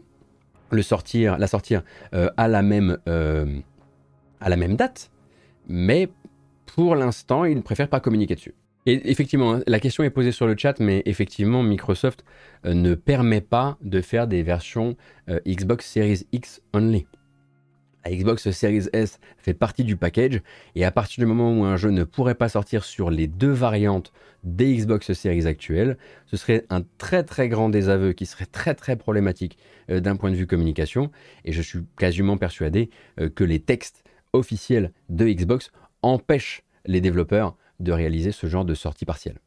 le sortir, la sortir euh, à, la même, à la même date, mais pour l'instant, ils ne préfèrent pas communiquer dessus. Et effectivement, hein, la question est posée sur le chat, mais effectivement, Microsoft ne permet pas de faire des versions Xbox Series X only. Xbox Series S fait partie du package et à partir du moment où un jeu ne pourrait pas sortir sur les deux variantes des Xbox Series actuelles, ce serait un très très grand désaveu qui serait très très problématique euh, d'un point de vue communication et je suis quasiment persuadé euh, que les textes officiels de Xbox empêchent les développeurs de réaliser ce genre de sortie partielle.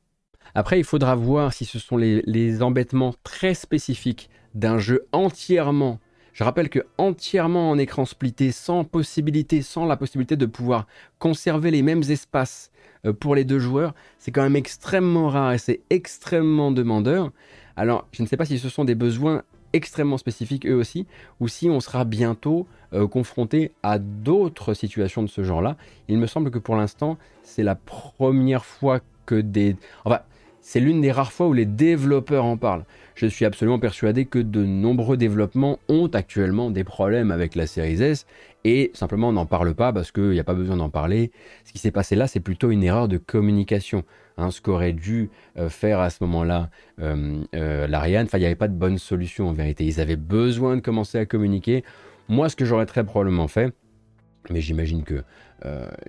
Après, il faudra voir si ce sont les embêtements très spécifiques d'un jeu entièrement je rappelle que entièrement en écran splitté, sans possibilité, sans la possibilité de pouvoir conserver les mêmes espaces euh, pour les deux joueurs, c'est quand même extrêmement rare et c'est extrêmement demandeur. Alors, je ne sais pas si ce sont des besoins extrêmement spécifiques eux aussi, ou si on sera bientôt euh, confronté à d'autres situations de ce genre-là. Il me semble que pour l'instant, c'est la première fois que des... Enfin, c'est l'une des rares fois où les développeurs en parlent. Je suis absolument persuadé que de nombreux développements ont actuellement des problèmes avec la série S et simplement n'en parle pas parce qu'il n'y a pas besoin d'en parler. Ce qui s'est passé là, c'est plutôt une erreur de communication. Hein, ce qu'aurait dû euh, faire à ce moment-là euh, euh, l'Ariane, il n'y avait pas de bonne solution en vérité. Ils avaient besoin de commencer à communiquer. Moi, ce que j'aurais très probablement fait, mais j'imagine que,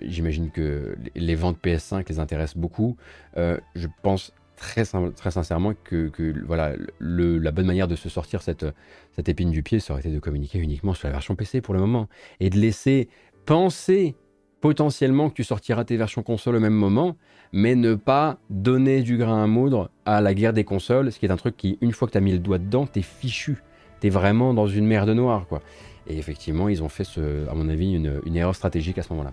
j'imagine que les ventes PS5 les intéressent beaucoup. je pense très, sincèrement que, voilà, la bonne manière de se sortir cette, épine du pied, ça aurait été de communiquer uniquement sur la version PC pour le moment. Et de laisser penser potentiellement que tu sortiras tes versions console au même moment, mais ne pas donner du grain à moudre à la guerre des consoles, ce qui est un truc qui, une fois que tu as mis le doigt dedans, t'es fichu. T'es vraiment dans une merde noire, quoi. Et effectivement, ils ont fait, à mon avis, une erreur stratégique à ce moment-là.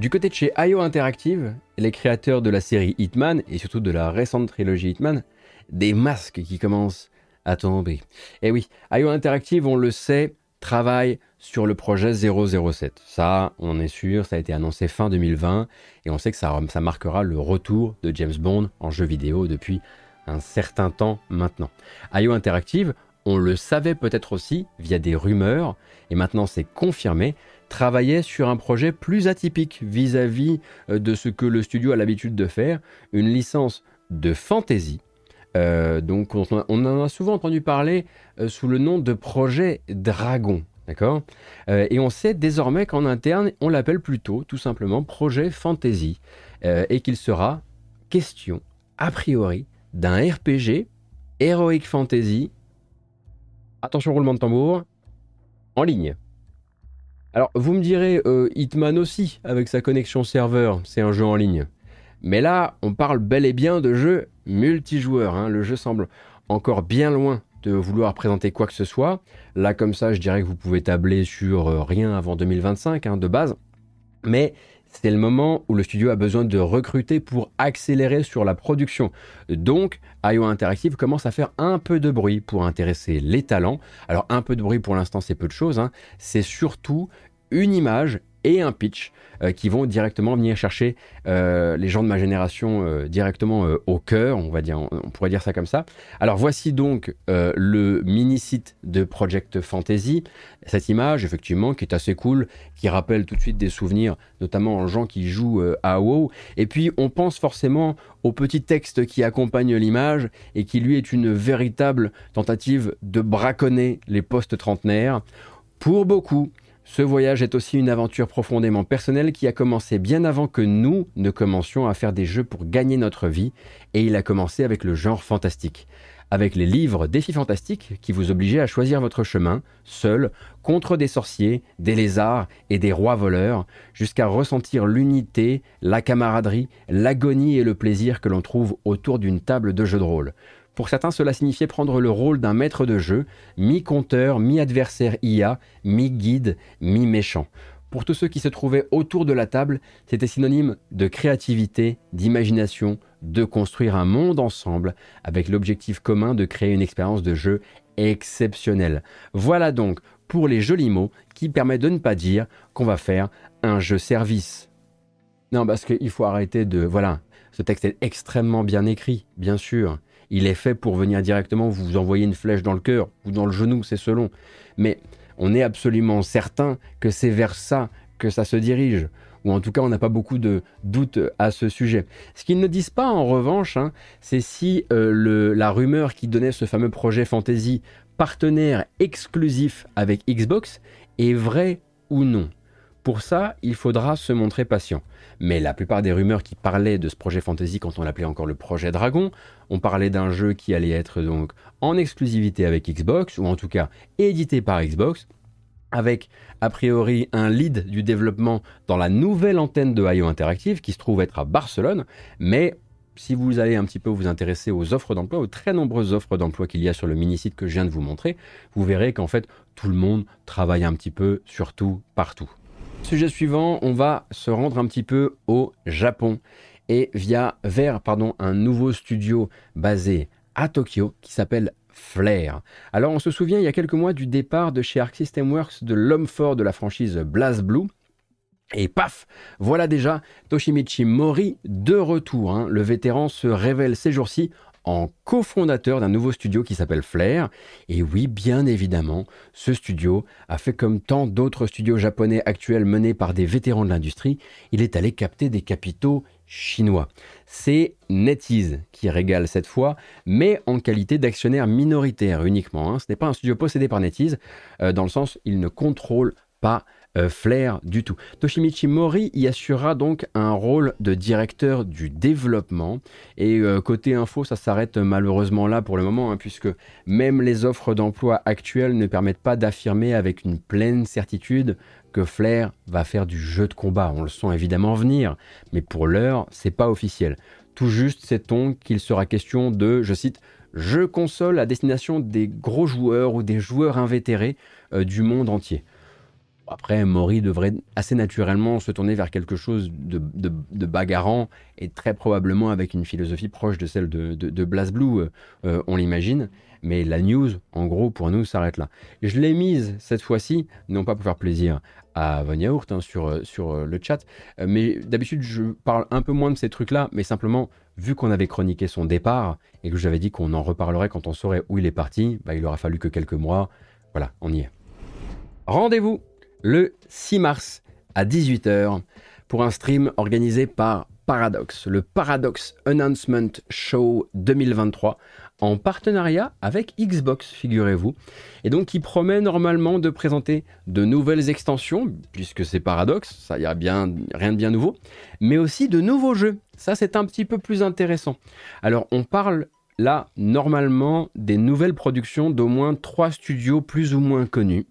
Du côté de chez IO Interactive, les créateurs de la série Hitman et surtout de la récente trilogie Hitman, des masques qui commencent à tomber. Et eh oui, IO Interactive, on le sait, travaille sur le projet 007. Ça, on est sûr, ça a été annoncé fin 2020 et on sait que ça, ça marquera le retour de James Bond en jeu vidéo depuis un certain temps maintenant. IO Interactive, on le savait peut-être aussi via des rumeurs, et maintenant c'est confirmé, travaillait sur un projet plus atypique vis-à-vis euh, de ce que le studio a l'habitude de faire, une licence de fantasy. Euh, donc on, en a souvent entendu parler euh, sous le nom de projet Dragon. D'accord? Et on sait désormais qu'en interne, on l'appelle plutôt tout simplement projet fantasy. et qu'il sera question, a priori, d'un RPG, Heroic Fantasy, attention roulement de tambour, en ligne. Alors, vous me direz, euh, Hitman aussi, avec sa connexion serveur, c'est un jeu en ligne. Mais là, on parle bel et bien de jeu multijoueur. Hein. Le jeu semble encore bien loin de vouloir présenter quoi que ce soit. Là, comme ça, je dirais que vous pouvez tabler sur euh, rien avant 2025 hein, de base. Mais c'est le moment où le studio a besoin de recruter pour accélérer sur la production. Donc, IO Interactive commence à faire un peu de bruit pour intéresser les talents. Alors, un peu de bruit pour l'instant, c'est peu de choses. Hein. C'est surtout une image et un pitch euh, qui vont directement venir chercher euh, les gens de ma génération euh, directement au cœur, on va dire, on, pourrait dire ça comme ça. Alors voici donc le mini-site de Project Fantasy, cette image effectivement qui est assez cool, qui rappelle tout de suite des souvenirs, notamment en gens qui jouent à WoW. Et puis on pense forcément au petit texte qui accompagne l'image et qui lui est une véritable tentative de braconner les postes trentenaires. Pour beaucoup, ce voyage est aussi une aventure profondément personnelle qui a commencé bien avant que nous ne commencions à faire des jeux pour gagner notre vie, et il a commencé avec le genre fantastique. Avec les livres Défis fantastiques qui vous obligeaient à choisir votre chemin, seul, contre des sorciers, des lézards et des rois voleurs, jusqu'à ressentir l'unité, la camaraderie, l'agonie et le plaisir que l'on trouve autour d'une table de jeu de rôle. Pour certains, cela signifiait prendre le rôle d'un maître de jeu, mi-compteur, mi-adversaire IA, mi-guide, mi-méchant. Pour tous ceux qui se trouvaient autour de la table, c'était synonyme de créativité, d'imagination, de construire un monde ensemble avec l'objectif commun de créer une expérience de jeu exceptionnelle. Voilà donc pour les jolis mots qui permettent de ne pas dire qu'on va faire un jeu service. Non, parce qu'il faut arrêter de... Voilà, ce texte est extrêmement bien écrit, bien sûr il est fait pour venir directement vous envoyer une flèche dans le cœur ou dans le genou, c'est selon. Mais on est absolument certain que c'est vers ça que ça se dirige. Ou en tout cas, on n'a pas beaucoup de doutes à ce sujet. Ce qu'ils ne disent pas, en revanche, hein, c'est si euh, la rumeur qui donnait ce fameux projet Fantasy partenaire exclusif avec Xbox est vraie ou non. Pour ça, il faudra se montrer patient. Mais la plupart des rumeurs qui parlaient de ce projet fantasy quand on l'appelait encore le projet Dragon, on parlait d'un jeu qui allait être donc en exclusivité avec Xbox, ou en tout cas édité par Xbox, avec a priori un lead du développement dans la nouvelle antenne de IO Interactive qui se trouve être à Barcelone, mais si vous allez un petit peu vous intéresser aux offres d'emploi, aux très nombreuses offres d'emploi qu'il y a sur le mini-site que je viens de vous montrer, vous verrez qu'en fait tout le monde travaille un petit peu, surtout partout. Sujet suivant, on va se rendre un petit peu au Japon et via vers pardon, un nouveau studio basé à Tokyo qui s'appelle Flare. Alors on se souvient il y a quelques mois du départ de chez Arc System Works de l'homme fort de la franchise BlazBlue. Et paf, voilà déjà Toshimichi Mori de retour. Hein. Le vétéran se révèle ces jours-ci en cofondateur d'un nouveau studio qui s'appelle Flair. Et oui, bien évidemment, ce studio a fait comme tant d'autres studios japonais actuels menés par des vétérans de l'industrie, il est allé capter des capitaux chinois. C'est NetEase qui régale cette fois, mais en qualité d'actionnaire minoritaire uniquement. Hein. Ce n'est pas un studio possédé par NetEase, euh, dans le sens il ne contrôle pas flair du tout. Toshimichi Mori y assurera donc un rôle de directeur du développement. Et euh, côté info, ça s'arrête malheureusement là pour le moment, hein, puisque même les offres d'emploi actuelles ne permettent pas d'affirmer avec une pleine certitude que Flair va faire du jeu de combat. On le sent évidemment venir, mais pour l'heure, c'est pas officiel. Tout juste sait-on qu'il sera question de, je cite, jeu console à destination des gros joueurs ou des joueurs invétérés euh, du monde entier. Après, Mori devrait assez naturellement se tourner vers quelque chose de, bagarrant et très probablement avec une philosophie proche de celle de, de, BlazBlue, euh, euh, on l'imagine. Mais la news, en gros, pour nous, s'arrête là. Je l'ai mise cette fois-ci, non pas pour faire plaisir à Von Yaourt hein, sur, euh, sur le chat, mais d'habitude, je parle un peu moins de ces trucs-là, mais simplement, vu qu'on avait chroniqué son départ et que j'avais dit qu'on en reparlerait quand on saurait où il est parti, bah, il aura fallu que quelques mois. Voilà, on y est. Rendez-vous le 6 mars à 18h pour un stream organisé par Paradox, le Paradox Announcement Show 2023, en partenariat avec Xbox, figurez-vous, et donc qui promet normalement de présenter de nouvelles extensions, puisque c'est Paradox, ça y a bien rien de bien nouveau, mais aussi de nouveaux jeux. Ça, c'est un petit peu plus intéressant. Alors, on parle là normalement des nouvelles productions d'au moins trois studios plus ou moins connus.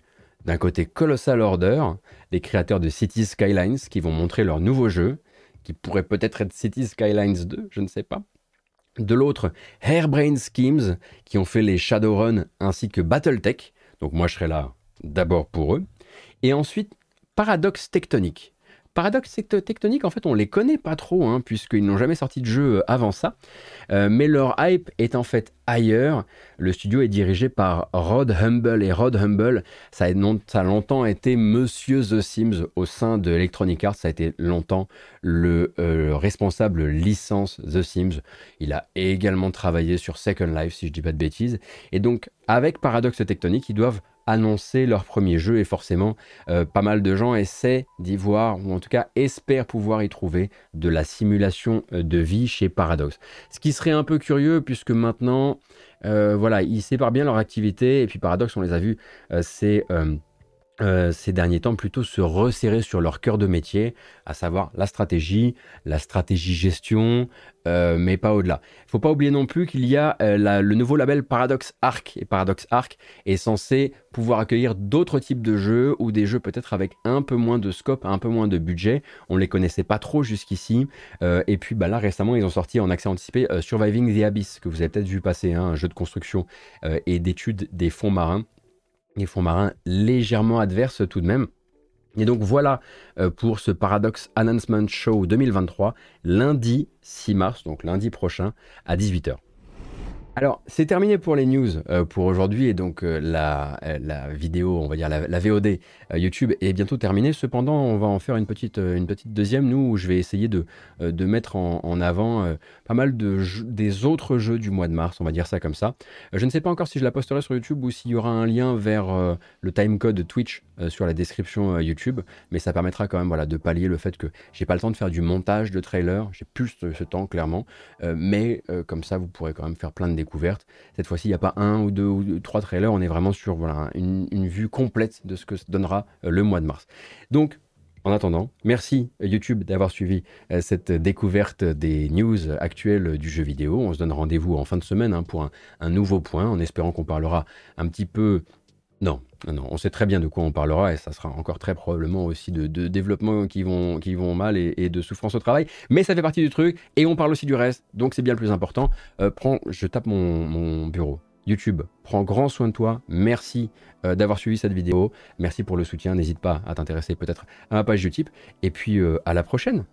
D'un côté, Colossal Order, les créateurs de Cities Skylines qui vont montrer leur nouveau jeu, qui pourrait peut-être être Cities Skylines 2, je ne sais pas. De l'autre, Hairbrain Schemes, qui ont fait les Shadowrun ainsi que Battletech. Donc moi je serai là d'abord pour eux. Et ensuite, Paradox Tectonic. Paradox Tectonic, en fait, on les connaît pas trop, hein, puisqu'ils n'ont jamais sorti de jeu avant ça. mais leur hype est en fait ailleurs. Le studio est dirigé par Rod Humble et Rod Humble, ça a, longtemps été Monsieur The Sims au sein de Electronic Arts. Ça a été longtemps le euh, responsable licence The Sims. Il a également travaillé sur Second Life, si je dis pas de bêtises. Et donc, avec Paradox Tectonic, ils doivent annoncer leur premier jeu et forcément euh, pas mal de gens essaient d'y voir ou en tout cas espèrent pouvoir y trouver de la simulation euh, de vie chez Paradox. Ce qui serait un peu curieux puisque maintenant euh, voilà, ils séparent bien leur activité et puis Paradox on les a vus c'est euh, ces derniers temps plutôt se resserrer sur leur cœur de métier, à savoir la stratégie, la stratégie gestion, euh, mais pas au-delà. Il faut pas oublier non plus qu'il y a euh, le nouveau label Paradox Arc, et Paradox Arc est censé pouvoir accueillir d'autres types de jeux, ou des jeux peut-être avec un peu moins de scope, un peu moins de budget. On ne les connaissait pas trop jusqu'ici, et puis bah, là récemment ils ont sorti en accès anticipé Surviving the Abyss, que vous avez peut-être vu passer, hein, un jeu de construction et d'études des fonds marins les fonds marins légèrement adverses tout de même. Et donc voilà euh, pour ce Paradox Announcement Show 2023, lundi 6 mars, donc lundi prochain à 18h. Alors, c'est terminé pour les news euh, pour aujourd'hui. Et donc euh, la, la, vidéo, on va dire la, VOD euh, YouTube est bientôt terminée. Cependant, on va en faire une petite, une petite deuxième, nous, où je vais essayer de, de mettre en, avant pas mal de des autres jeux du mois de mars, on va dire ça comme ça. je ne sais pas encore si je la posterai sur YouTube ou s'il y aura un lien vers le timecode Twitch sur la description YouTube, mais ça permettra quand même voilà, de pallier le fait que j'ai pas le temps de faire du montage de trailer, j'ai plus ce, temps clairement, mais comme ça, vous pourrez quand même faire plein de découvertes cette fois-ci, il n'y a pas un ou deux ou trois trailers, on est vraiment sur voilà, une, vue complète de ce que donnera euh, le mois de mars. Donc, en attendant, merci YouTube d'avoir suivi euh, cette découverte des news actuelles du jeu vidéo. On se donne rendez-vous en fin de semaine hein, pour un, nouveau point, en espérant qu'on parlera un petit peu non, non, on sait très bien de quoi on parlera et ça sera encore très probablement aussi de, développements qui vont, mal et, de souffrance au travail. Mais ça fait partie du truc et on parle aussi du reste, donc c'est bien le plus important. Euh, prends, je tape mon, bureau. YouTube, prends grand soin de toi. Merci euh, d'avoir suivi cette vidéo. Merci pour le soutien. N'hésite pas à t'intéresser peut-être à ma page Utip. Et puis euh, à la prochaine.